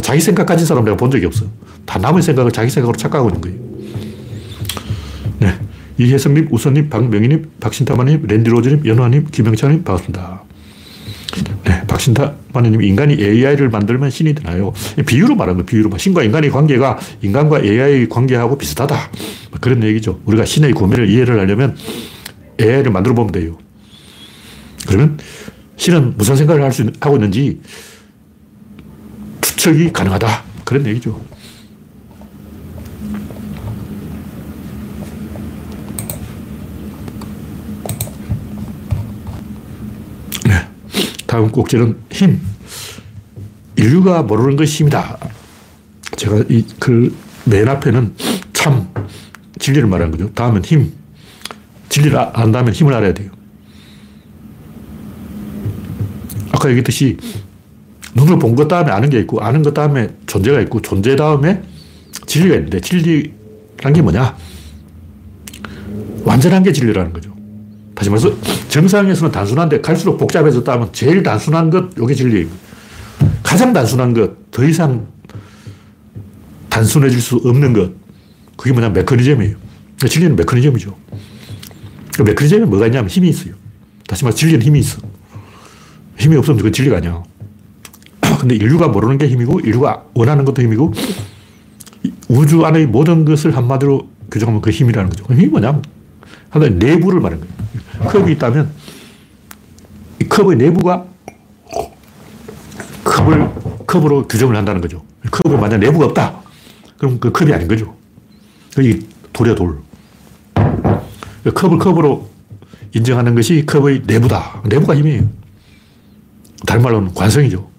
자기 생각 가진 사람 내가 본 적이 없어. 다 남의 생각을 자기 생각으로 착각하고 있는 거예요. 네. 이혜성님, 우선님, 박명희님, 박신타마님, 랜디로즈님, 연화님, 김영찬님, 반갑습니다. 네. 박신타마님, 인간이 AI를 만들면 신이 되나요? 비유로 말하는 거예요. 비유로. 신과 인간의 관계가 인간과 AI의 관계하고 비슷하다. 그런 얘기죠. 우리가 신의 고민을 이해를 하려면 AI를 만들어 보면 돼요. 그러면 신은 무슨 생각을 할 수, 하고 있는지 추측이 가능하다. 그런 얘기죠. 네. 다음 꼭지는 힘. 인류가 모르는 것이 힘이다. 제가 이 글맨 앞에는 참, 진리를 말하는 거죠. 다음은 힘. 진리를 안다면 힘을 알아야 돼요. 아까 얘기했듯이 눈을 본 것 다음에 아는 게 있고 아는 것 다음에 존재가 있고 존재 다음에 진리가 있는데 진리란 게 뭐냐? 완전한 게 진리라는 거죠. 다시 말해서 정상에서는 단순한데 갈수록 복잡해졌다 면 제일 단순한 것, 이게 진리예요. 가장 단순한 것, 더 이상 단순해질 수 없는 것, 그게 뭐냐 메커니즘이에요. 진리는 메커니즘이죠. 그 메커니즘에 뭐가 있냐면 힘이 있어요. 다시 말해 진리는 힘이 있어. 힘이 없으면 그건 진리가 아니야. 근데 인류가 모르는 게 힘이고, 인류가 원하는 것도 힘이고, 우주 안의 모든 것을 한마디로 규정하면 그 힘이라는 거죠. 그 힘이 뭐냐면, 하나의 내부를 말하는 거예요. 컵이 있다면, 이 컵의 내부가 컵을, 컵으로 규정을 한다는 거죠. 컵은 만약 내부가 없다. 그럼 그 컵이 아닌 거죠. 이 돌이야, 돌. 컵을 컵으로 인정하는 것이 컵의 내부다. 내부가 힘이에요. 다른 말로는 관성이죠.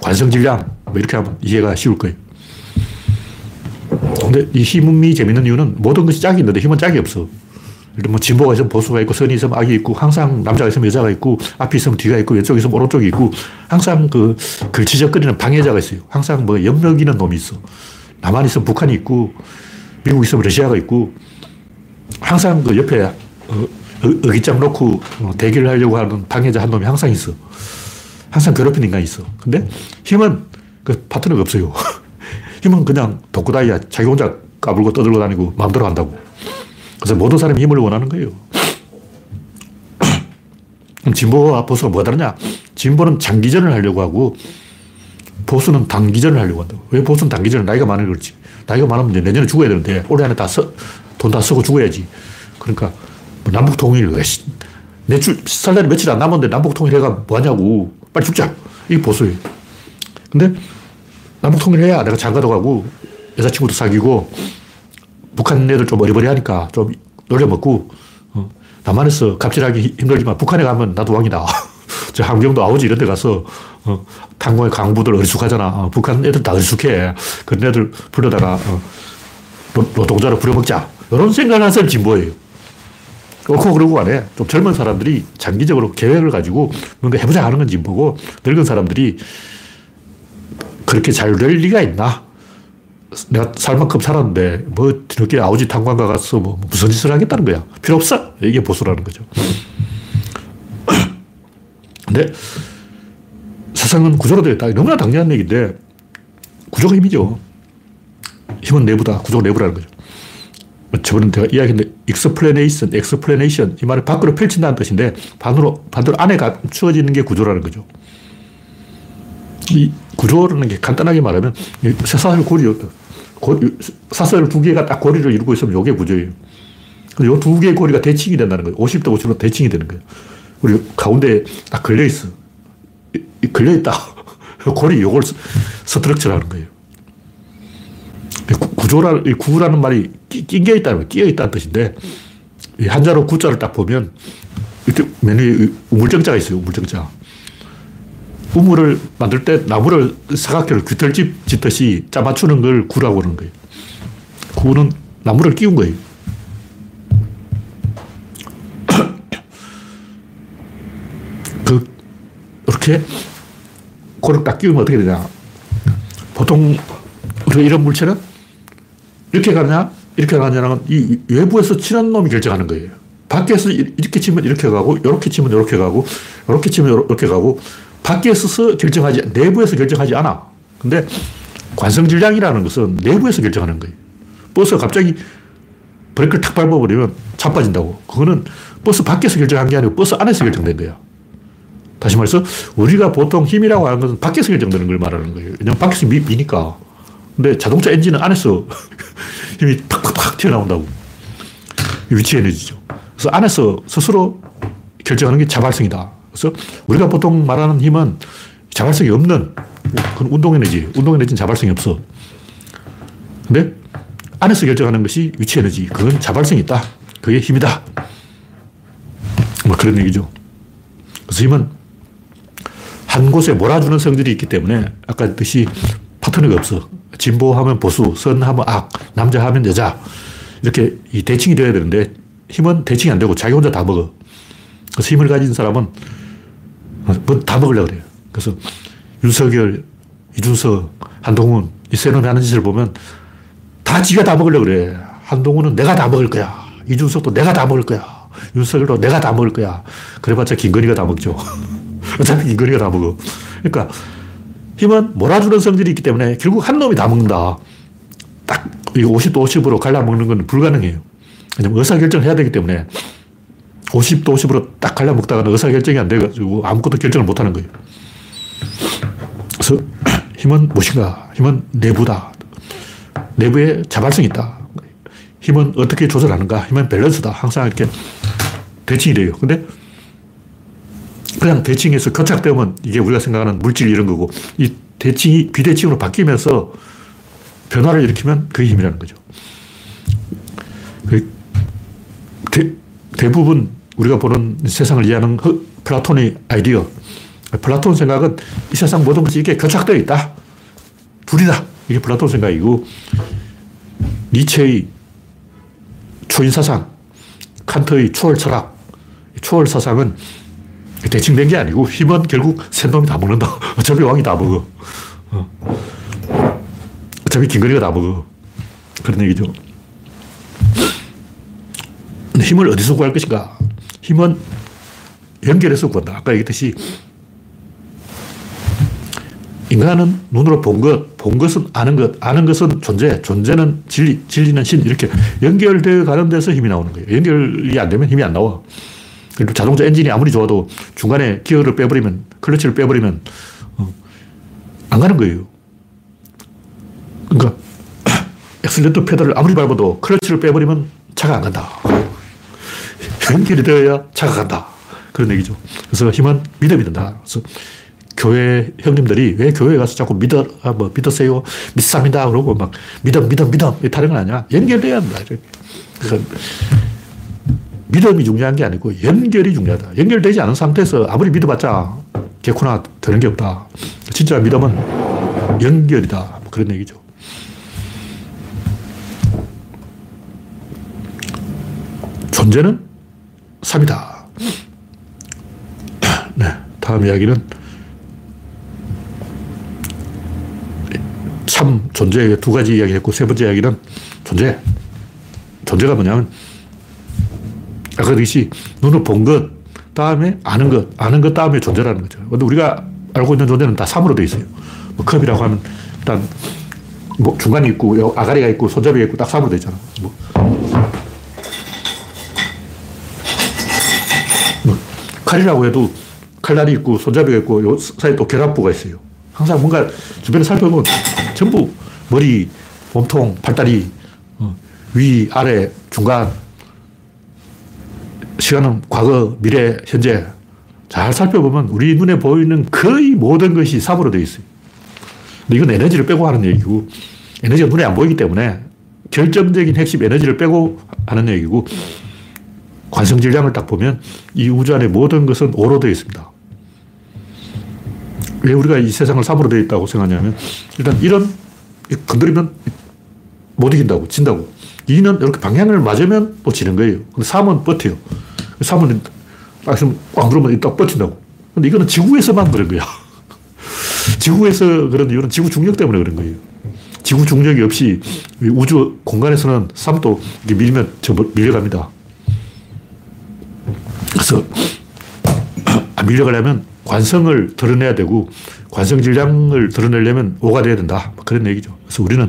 관성 질량. 뭐 이렇게 하면 이해가 쉬울 거예요. 근데 이 힘이 재밌는 이유는 모든 것이 짝이 있는데 힘은 짝이 없어. 뭐 진보가 있으면 보수가 있고 선이 있으면 악이 있고 항상 남자가 있으면 여자가 있고 앞이 있으면 뒤가 있고 왼쪽에 있으면 오른쪽이 있고 항상 그 걸치적거리는 방해자가 있어요. 항상 뭐 염려기는 놈이 있어. 남한 있으면 북한이 있고 미국 있으면 러시아가 있고 항상 그 옆에 어, 의기장 놓고 어, 대기를 하려고 하는 방해자 한 놈이 항상 있어. 항상 괴롭히는 인간이 있어. 근데 힘은 그 파트너가 없어요. 힘은 그냥 독구다이야. 자기 혼자 까불고 떠들고 다니고 마음대로 한다고. 그래서 모든 사람이 힘을 원하는 거예요. 진보와 보수가 뭐가 다르냐? 진보는 장기전을 하려고 하고 보수는 단기전을 하려고 한다고. 왜 보수는 단기전을 나이가 많으 그렇지. 나이가 많으면 내년에 죽어야 되는데 올해 안에 다 써, 돈다 쓰고 죽어야지. 그러니까 뭐 남북 통일, 내 주, 살날이 며칠 안 남았는데 남북 통일해가 뭐하냐고. 빨리 죽자. 이게 보수예요. 근데 남북 통일해야 내가 장가도 가고 여자친구도 사귀고 북한 애들 좀 어리버리하니까 좀 놀려먹고 어, 남한에서 갑질하기 힘들지만 북한에 가면 나도 왕이다. 저 함경도 아우지 이런 데 가서 어, 탄광의 강부들 어리숙하잖아. 어, 북한 애들 다 어리숙해. 그런 애들 불러다가 어, 노동자로 부려먹자. 이런 생각을 하는 사람이 진보예요. 그렇고 그러고 안 해. 좀 젊은 사람들이 장기적으로 계획을 가지고 뭔가 해보자 하는 건 진보고 늙은 사람들이 그렇게 잘 될 리가 있나? 내가 살 만큼 살았는데 뭐 뒤늦게 아우지 탄광가 가서 뭐 무슨 짓을 하겠다는 거야. 필요 없어. 이게 보수라는 거죠. 근데 세상은 구조로 되어 있다. 너무나 당연한 얘기인데 구조가 힘이죠. 힘은 내부다. 구조가 내부라는 거죠. 저번에 제가 이야기했는데 explanation, explanation 이 말을 밖으로 펼친다는 뜻인데 반으로, 반대로 안에 감추어지는 게 구조라는 거죠. 이 구조라는 게 간단하게 말하면 사설 고리, 사설 두 개가 딱 고리를 이루고 있으면 이게 구조예요. 이 두 개의 고리가 대칭이 된다는 거예요. 50대 50로 대칭이 되는 거예요. 그리고 가운데 딱 걸려있어. 걸려있다. 고리 요걸 스트럭처라는 거예요. 구조라, 구라는 말이 낑겨 있다는 끼어 있다는 뜻인데, 한자로 구자를 딱 보면, 이렇게 맨 위에 우물정자가 있어요, 우물정자. 우물을 만들 때 나무를 사각형을 귀털집 짓듯이 짜맞추는 걸 구라고 하는 거예요. 구는 나무를 끼운 거예요. 그, 이렇게 고를 딱 끼우면 어떻게 되냐. 보통 우리가 이런 물체는 이렇게 가느냐, 이렇게 가느냐는 이 외부에서 치는 놈이 결정하는 거예요. 밖에서 이렇게 치면 이렇게 가고, 이렇게 치면 이렇게 가고, 이렇게 치면 이렇게 가고, 밖에서 결정하지, 내부에서 결정하지 않아. 근데 관성질량이라는 것은 내부에서 결정하는 거예요. 버스가 갑자기 브레이크를 탁 밟아버리면 자빠진다고. 그거는 버스 밖에서 결정한 게 아니고 버스 안에서 결정된 거야. 다시 말해서 우리가 보통 힘이라고 하는 것은 밖에서 결정되는 걸 말하는 거예요. 왜냐면 밖에서 미, 미니까. 근데 자동차 엔진은 안에서 힘이 탁탁탁 튀어나온다고. 위치 에너지죠. 그래서 안에서 스스로 결정하는 게 자발성이다. 그래서 우리가 보통 말하는 힘은 자발성이 없는 그건 운동 에너지. 운동 에너지는 자발성이 없어. 근데 안에서 결정하는 것이 위치 에너지. 그건 자발성이 있다. 그게 힘이다. 뭐 그런 얘기죠. 그래서 힘은 한 곳에 몰아주는 성질이 있기 때문에 아까 했듯이 파트너가 없어. 진보하면 보수, 선하면 악, 남자하면 여자. 이렇게 이 대칭이 되어야 되는데 힘은 대칭이 안 되고 자기 혼자 다 먹어. 그래서 힘을 가진 사람은 뭐다 먹으려고 그래요. 그래서 윤석열, 이준석, 한동훈 이 세 놈이 하는 짓을 보면 다 지가 다 먹으려고 그래. 한동훈은 내가 다 먹을 거야. 이준석도 내가 다 먹을 거야. 윤석열도 내가 다 먹을 거야. 그래봤자 김건희가 다 먹죠. 어차피 김건희가 다 먹어. 그러니까 힘은 몰아주는 성질이 있기 때문에 결국 한 놈이 다 먹는다. 딱 50도 50으로 갈라먹는 건 불가능해요. 왜냐면 의사결정을 해야 되기 때문에 50도 50으로 딱 갈라먹다가 의사결정이 안 돼가지고 아무것도 결정을 못 하는 거예요. 그래서 힘은 무엇인가? 힘은 내부다. 내부에 자발성이 있다. 힘은 어떻게 조절하는가? 힘은 밸런스다. 항상 이렇게 대칭이 돼요. 근데 그냥 대칭에서 교착되면 이게 우리가 생각하는 물질 이런 거고 이 대칭이 비대칭으로 바뀌면서 변화를 일으키면 그게 힘이라는 거죠. 그 대, 대부분 우리가 보는 세상을 이해하는 플라톤의 아이디어. 플라톤 생각은 이 세상 모든 것이 이게 교착되어 있다. 둘이다. 이게 플라톤 생각이고, 니체의 초인사상, 칸트의 초월 철학, 초월 사상은 대칭된 게 아니고 힘은 결국 센 놈이 다 먹는다. 어차피 왕이 다 먹어. 어. 어차피 김건희가 다 먹어. 그런 얘기죠. 힘을 어디서 구할 것인가? 힘은 연결해서 구한다. 아까 얘기했듯이 인간은 눈으로 본 것, 본 것은 아는 것, 아는 것은 존재, 존재는 진리, 진리는 신, 이렇게 연결되어 가는 데서 힘이 나오는 거예요. 연결이 안 되면 힘이 안 나와. 그리고 자동차 엔진이 아무리 좋아도 중간에 기어를 빼버리면, 클러치를 빼버리면, 어, 안 가는 거예요. 그러니까, 엑셀레터 페달을 아무리 밟아도 클러치를 빼버리면 차가 안 간다. 연결이 되어야 차가 간다. 그런 얘기죠. 그래서 힘은 믿음이 된다. 그래서 교회 형님들이 왜 교회에 가서 자꾸 믿어, 아, 뭐, 믿으세요? 믿습니다. 그러고 막 믿음, 믿음, 믿음. 다른 건 아니야. 연결돼야 한다. 그래서 믿음이 중요한 게 아니고 연결이 중요하다. 연결되지 않은 상태에서 아무리 믿어봤자 개코나 되는 게 없다. 진짜 믿음은 연결이다. 뭐 그런 얘기죠. 존재는 3이다. 네. 다음 이야기는 참 존재의 두 가지 이야기 했고, 세 번째 이야기는 존재. 존재가 뭐냐면, 아까 그랬듯이 눈을 본 것, 다음에 아는 것, 아는 것 다음에 존재라는 거죠. 근데 우리가 알고 있는 존재는 다 3으로 되어 있어요. 뭐 컵이라고 하면 일단 뭐 중간이 있고, 아가리가 있고, 손잡이가 있고, 딱 3으로 되어 있잖아. 뭐. 뭐 칼이라고 해도 칼날이 있고, 손잡이가 있고, 요 사이에 또 결합부가 있어요. 항상 뭔가 주변에 살펴보면 전부 머리, 몸통, 팔다리, 어, 위, 아래, 중간. 시간은 과거, 미래, 현재. 잘 살펴보면 우리 눈에 보이는 거의 모든 것이 3으로 되어 있어요. 근데 이건 에너지를 빼고 하는 얘기고, 에너지가 눈에 안 보이기 때문에 결정적인 핵심 에너지를 빼고 하는 얘기고, 관성 질량을 딱 보면 이 우주 안에 모든 것은 5로 되어 있습니다. 왜 우리가 이 세상을 3으로 되어 있다고 생각하냐면, 일단 이런 건드리면 못 이긴다고, 진다고. 2는 이렇게 방향을 맞으면 또 지는 거예요. 근데 3은 버텨요. 3은 딱꽉 누르면 딱 버틴다고. 근데 이거는 지구에서만 그런 거야. 지구에서 그런 이유는 지구 중력 때문에 그런 거예요. 지구 중력이 없이 우주 공간에서는 3도 밀면 저 밀려갑니다. 그래서 안 밀려가려면 관성을 드러내야 되고 관성 질량을 드러내려면 5가 돼야 된다. 뭐 그런 얘기죠. 그래서 우리는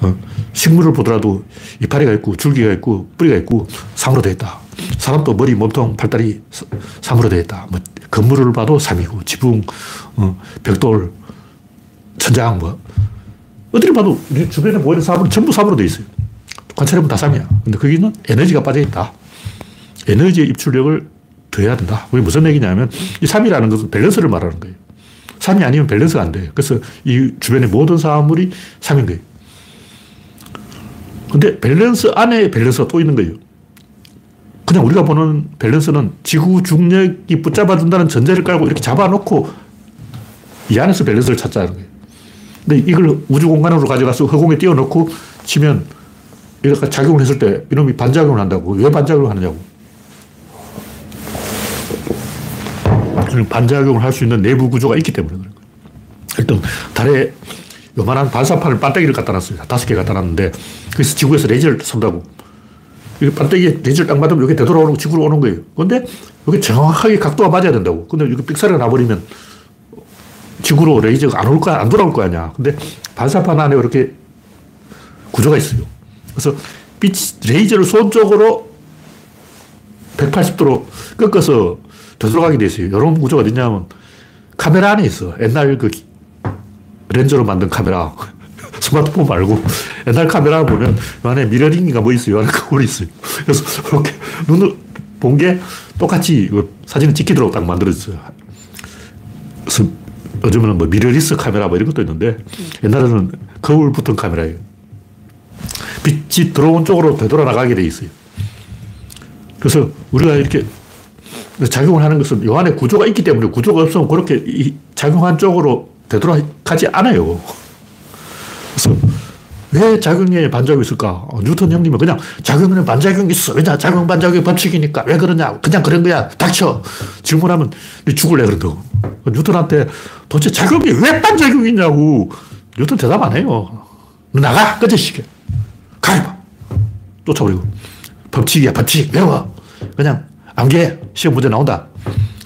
어, 식물을 보더라도 이파리가 있고 줄기가 있고 뿌리가 있고 3으로 되어 있다. 사람도 머리, 몸통, 팔다리 3으로 되어 있다. 뭐 건물을 봐도 3이고 지붕, 어, 벽돌, 천장 뭐 어디를 봐도 주변에 보이는 사물은 전부 3으로 되어 있어요. 관찰해보면 다 3이야. 근데 거기는 에너지가 빠져 있다. 에너지의 입출력을 더 해야 된다. 그게 무슨 얘기냐면 이 3이라는 것은 밸런스를 말하는 거예요. 3이 아니면 밸런스가 안 돼요. 그래서 이 주변의 모든 사물이 3인 거예요. 근데 밸런스 안에 밸런스가 또 있는 거예요. 그냥 우리가 보는 밸런스는 지구 중력이 붙잡아준다는 전제를 깔고 이렇게 잡아놓고 이 안에서 밸런스를 찾자는 거예요. 근데 이걸 우주 공간으로 가져가서 허공에 띄워놓고 치면 이렇게 작용을 했을 때 이놈이 반작용을 한다고. 왜 반작용을 하느냐고. 반작용을 할 수 있는 내부 구조가 있기 때문에 그런 거예요. 일단 달에 요만한 반사판을 반대기를 갖다 놨어요. 다섯 개 갖다 놨는데 그래서 지구에서 레이저를 쏜다고. 이 반대기에 레이저를 딱 맞으면 여기 되돌아오는 지구로 오는 거예요. 근데 여기 정확하게 각도가 맞아야 된다고. 근데 여기 삑사리가 나버리면 지구로 레이저가 안 올 거야, 안 돌아올 거 아니야. 근데 반사판 안에 이렇게 구조가 있어요. 그래서 빛, 레이저를 쏜 쪽으로 180도로 꺾어서 되돌아가게 돼 있어요. 이런 구조가 어딨냐면 카메라 안에 있어. 옛날 그 렌즈로 만든 카메라. 스마트폰 말고 옛날 카메라 보면 안에 mirroring인가 뭐 있어요. 안에 거울이 있어요. 그래서 이렇게 눈을 본 게 똑같이 사진을 찍히도록 딱 만들어졌어요. 그래서 요즘은 뭐 미러리스 카메라 뭐 이런 것도 있는데 옛날에는 거울 붙은 카메라예요. 빛이 들어온 쪽으로 되돌아 나가게 돼 있어요. 그래서 우리가 이렇게 작용을 하는 것은 요 안에 구조가 있기 때문에 구조가 없으면 그렇게 작용한 쪽으로 되돌아가지 않아요. 그래서 왜 작용에 반작용이 있을까? 어, 뉴턴 형님은 그냥 작용에는 반작용이 있어. 왜냐? 작용 반작용의 법칙이니까. 왜 그러냐? 그냥 그런 거야. 닥쳐. 질문하면 죽을래 그런다고. 뉴턴한테 도대체 작용이 왜 반작용이 있냐고. 뉴턴 대답 안 해요. 너 나가! 꺼져시게. 가해봐. 쫓아버리고. 법칙이야, 법칙. 외워. 그냥 암기해. 시험 문제 나온다.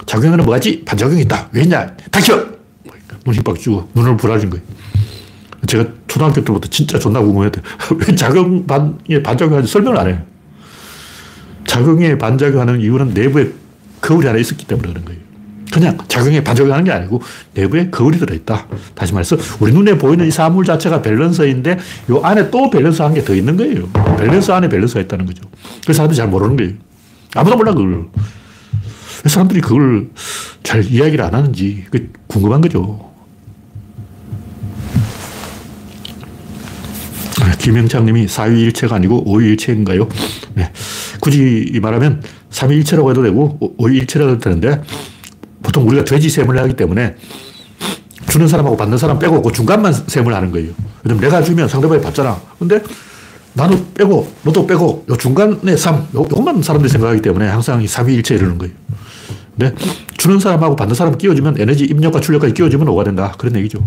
작용에는 뭐가지? 반작용이 있다. 왜냐? 닥쳐! 눈 힘빡 주고 눈을 부라진 거예요. 제가 초등학교 때부터 진짜 존나 궁금했대. 왜 작용 반에 반작용하는지 설명을 안 해요. 작용에 반작용하는 이유는 내부에 거울이 하나 있었기 때문에 그런 거예요. 그냥 작용에 반작용하는 게 아니고 내부에 거울이 들어있다. 다시 말해서 우리 눈에 보이는 이 사물 자체가 밸런스인데 이 안에 또 밸런스 한 개 더 있는 거예요. 밸런스 안에 밸런스가 있다는 거죠. 그래서 사람들이 잘 모르는 거예요. 아무도 몰라 그걸. 사람들이 그걸 잘 이야기를 안 하는지 궁금한 거죠. 김영창 님이 4위일체가 아니고 5위일체인가요? 네. 굳이 말하면 3위일체라고 해도 되고 5위일체라고 해도 되는데 보통 우리가 돼지 셈을 하기 때문에 주는 사람하고 받는 사람 빼고 그 중간만 셈을 하는 거예요. 내가 주면 상대방이 받잖아. 근데 나도 빼고 너도 빼고 요 중간에 3, 요, 것만 사람들이 생각하기 때문에 항상 이 3위 일체 이러는 거예요. 근데 주는 사람하고 받는 사람 끼워주면 에너지 입력과 출력까지 끼워주면 5가 된다. 그런 얘기죠.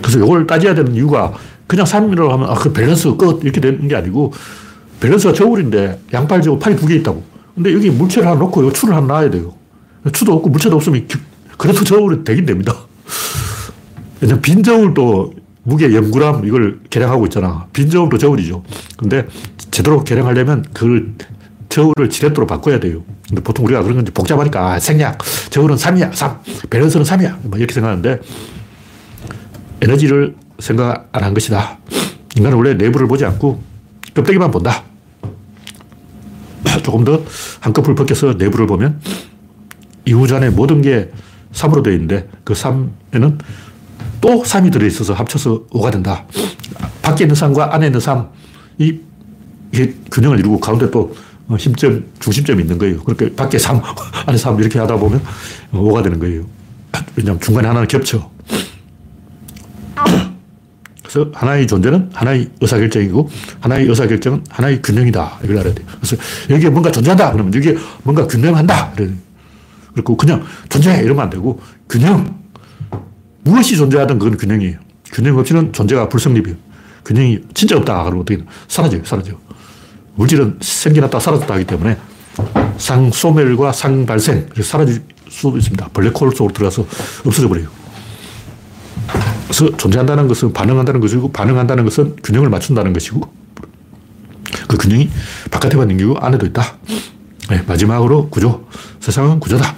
그래서 이걸 따져야 되는 이유가 그냥 3이라고 하면 아, 그 밸런스 끝 이렇게 되는 게 아니고 밸런스가 저울인데 양팔 지고 팔이 두 개 있다고. 근데 여기 물체를 하나 놓고 이 추를 하나 놔야 돼요. 추도 없고 물체도 없으면 그래도 저울이 되긴 됩니다. 빈 저울도 무게 0g 이걸 계량하고 있잖아. 빈 저울도 저울이죠. 근데 제대로 계량하려면 그 저울을 지렛도로 바꿔야 돼요. 근데 보통 우리가 그런 건지 복잡하니까 아, 생략. 저울은 3이야. 3. 밸런스는 3이야. 뭐 이렇게 생각하는데 에너지를 생각 안 한 것이다. 인간은 원래 내부를 보지 않고 껍데기만 본다. 조금 더 한꺼풀 벗겨서 내부를 보면 이 우주 안에 모든 게 3으로 되어 있는데 그 3에는 또 3이 들어있어서 합쳐서 5가 된다. 밖에 있는 3과 안에 있는 3, 이, 이게 균형을 이루고 가운데 또 힘점, 중심점이 있는 거예요. 그렇게 밖에 3, 안에 3 이렇게 하다 보면 5가 되는 거예요. 왜냐하면 중간에 하나는 겹쳐. 그래서 하나의 존재는 하나의 의사결정이고 하나의 의사결정은 하나의 균형이다. 이걸 알아야 돼요. 그래서 여기에 뭔가 존재한다. 그러면 여기에 뭔가 균형한다. 그리고 그냥 존재해. 이러면 안 되고 균형. 무엇이 존재하든 그건 균형이에요. 균형 없이는 존재가 불성립이에요. 균형이 진짜 없다. 그러면 어떻게 사라져요. 사라져. 물질은 생겨났다 사라졌다 하기 때문에 상소멸과 상발생. 사라질 수도 있습니다. 블랙홀 속으로 들어가서 없어져 버려요. 그래서 존재한다는 것은 반응한다는 것이고 반응한다는 것은 균형을 맞춘다는 것이고 그 균형이 바깥에만 있는 게 안에도 있다. 네, 마지막으로 구조. 세상은 구조다.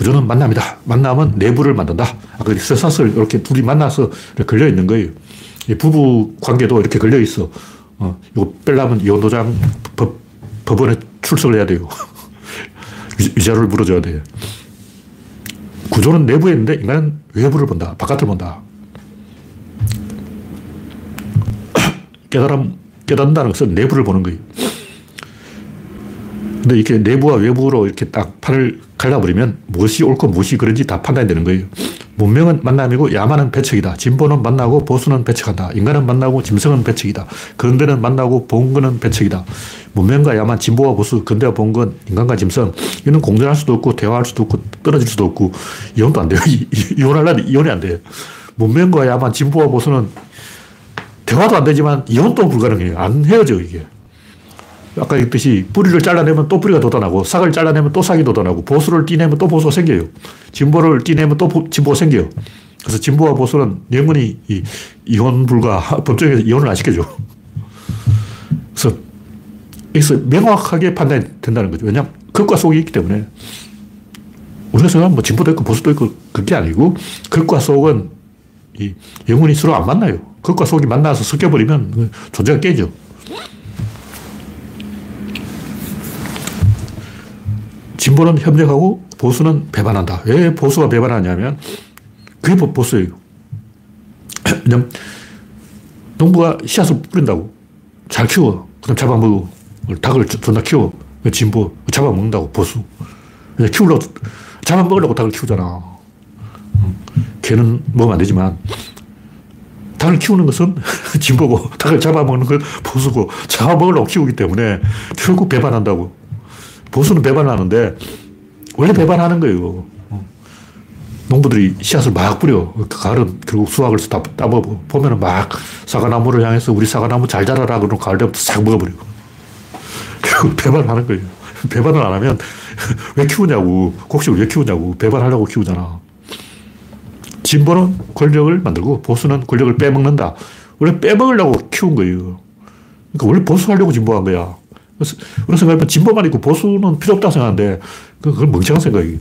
구조는 만남이다. 만남은 내부를 만든다. 아까 쇠사슬 이렇게 둘이 만나서 걸려 있는 거예요. 부부 관계도 이렇게 걸려 있어. 어, 이거 빼려면 이혼 도장 법, 법원에 출석을 해야 돼요. 위자료를 물어줘야 돼. 구조는 내부에 있는데 인간은 외부를 본다. 바깥을 본다. 깨달음, 깨닫는다는 것은 내부를 보는 거예요. 근데 이렇게 내부와 외부로 이렇게 딱 판을 갈라버리면 무엇이 옳고 무엇이 그런지 다 판단이 되는 거예요. 문명은 만남이고 야만은 배척이다. 진보는 만나고 보수는 배척한다. 인간은 만나고 짐승은 배척이다. 근대는 만나고 봉건은 배척이다. 문명과 야만, 진보와 보수, 근대와 봉건, 인간과 짐승 이는 공존할 수도 없고 대화할 수도 없고 떨어질 수도 없고 이혼도 안 돼요. 이혼하려면 이혼이 안 돼요. 문명과 야만, 진보와 보수는 대화도 안 되지만 이혼도 불가능해요. 안 헤어져, 이게. 아까 얘기했듯이 뿌리를 잘라내면 또 뿌리가 돋아나고 싹을 잘라내면 또 싹이 돋아나고 보수를 띠내면 또 보수가 생겨요. 진보를 띠내면 또 진보가 생겨요. 그래서 진보와 보수는 영원히 이, 이혼 불가, 법정에서 이혼을 안 시켜줘. 그래서 여기서 명확하게 판단이 된다는 거죠. 왜냐하면 극과 속이 있기 때문에 우리가 생각하면 뭐 진보도 있고 보수도 있고 그게 아니고 극과 속은 이 영혼이 서로 안 만나요. 극과 속이 만나서 섞여버리면 그 존재가 깨져. 진보는 협력하고 보수는 배반한다. 왜 보수가 배반하냐면 그게 보수예요. 왜냐면 농부가 씨앗을 뿌린다고 잘 키워. 그럼 잡아먹어. 닭을 존나 키워. 진보. 잡아먹는다고 보수. 키우려고, 잡아먹으려고 닭을 키우잖아. 개는 먹으면 안 되지만 닭을 키우는 것은 진보고 닭을 잡아먹는 건 보수고 잡아먹으려고 키우기 때문에 결국 배반한다고. 보수는 배반하는데 원래 배반하는 거예요. 농부들이 씨앗을 막 뿌려. 그 가을은 결국 수확을 다 따먹어. 보면은 막 사과나무를 향해서 우리 사과나무 잘 자라라 그러면 가을 되면 싹 먹어버리고. 결국 배반하는 거예요. 배반을 안 하면 왜 키우냐고. 곡식을 왜 키우냐고. 배반하려고 키우잖아. 진보는 권력을 만들고 보수는 권력을 빼먹는다. 원래 빼먹으려고 키운 거예요. 그러니까 원래 보수하려고 진보한 거야. 그래서 그런 생각하면 진보만 있고 보수는 필요 없다고 생각하는데 그건 멍청한 생각이에요.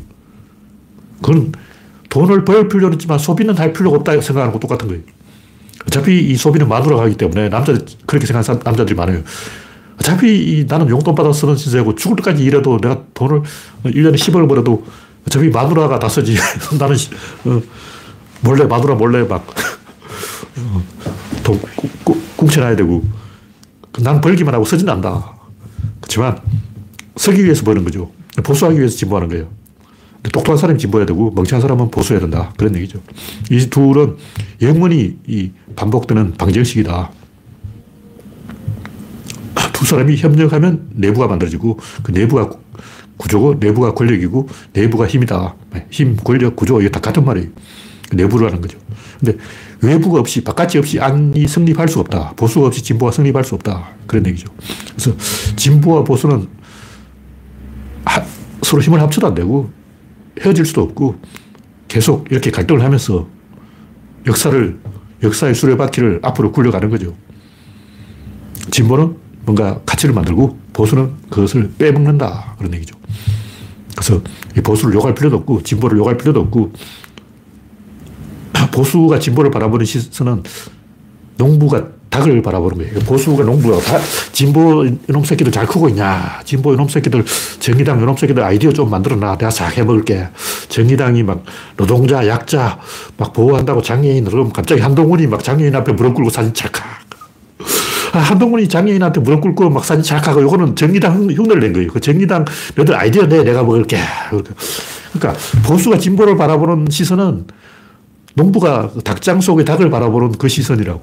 그건 돈을 벌 필요는 있지만 소비는 할 필요가 없다 생각하는 거 똑같은 거예요. 어차피 이 소비는 마누라가 하기 때문에 남자들 그렇게 생각하는 남자들이 많아요. 어차피 나는 용돈 받아 쓰는 신세고 죽을 때까지 일해도 내가 돈을 1년에 10억을 벌어도 어차피 마누라가 다 쓰지. 나는 어, 몰래 마누라 몰래 막 어, 돈 꿍쳐놔야 되고 난 벌기만 하고 쓰진 않다. 그렇지만 서기 위해서 버는 거죠. 보수하기 위해서 진보하는 거예요. 똑똑한 사람이 진보해야 되고 멍청한 사람은 보수해야 된다. 그런 얘기죠. 이 둘은 영원히 이 반복되는 방정식이다. 두 사람이 협력하면 내부가 만들어지고 그 내부가 구조고 내부가 권력이고 내부가 힘이다. 힘, 권력, 구조 이게 다 같은 말이에요. 내부를 하는 거죠. 근데 외부가 없이 바깥이 없이 안이 성립할 수 없다. 보수가 없이 진보가 성립할 수 없다. 그런 얘기죠. 그래서 진보와 보수는 하, 서로 힘을 합쳐도 안 되고 헤어질 수도 없고 계속 이렇게 갈등을 하면서 역사를 역사의 수레바퀴를 앞으로 굴려가는 거죠. 진보는 뭔가 가치를 만들고 보수는 그것을 빼먹는다. 그런 얘기죠. 그래서 이 보수를 욕할 필요도 없고 진보를 욕할 필요도 없고 보수가 진보를 바라보는 시선은 농부가 닭을 바라보는 거예요. 보수가 농부가 다 진보 이놈 새끼들 잘 크고 있냐. 진보 이놈 새끼들 정의당 이놈 새끼들 아이디어 좀 만들어놔. 내가 싹 해먹을게. 정의당이 막 노동자, 약자 막 보호한다고 장애인 그러면 갑자기 한동훈이 막 장애인 앞에 무릎 꿇고 사진 찰칵. 아, 한동훈이 장애인한테 무릎 꿇고 막 사진 찰칵하고 이거는 정의당 흉내를 낸 거예요. 그 정의당 너들 아이디어 내 내가 먹을게. 그러니까 보수가 진보를 바라보는 시선은 농부가 닭장 속에 닭을 바라보는 그 시선이라고.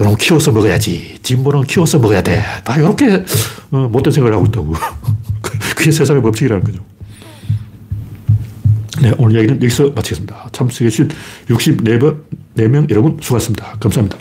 이런 키워서 먹어야지. 진보는 키워서 먹어야 돼. 다 이렇게 어, 못된 생각을 하고 있다고. 그게 세상의 법칙이라는 거죠. 네, 오늘 이야기는 여기서 마치겠습니다. 참석해주신 64명 여러분 수고하셨습니다. 감사합니다.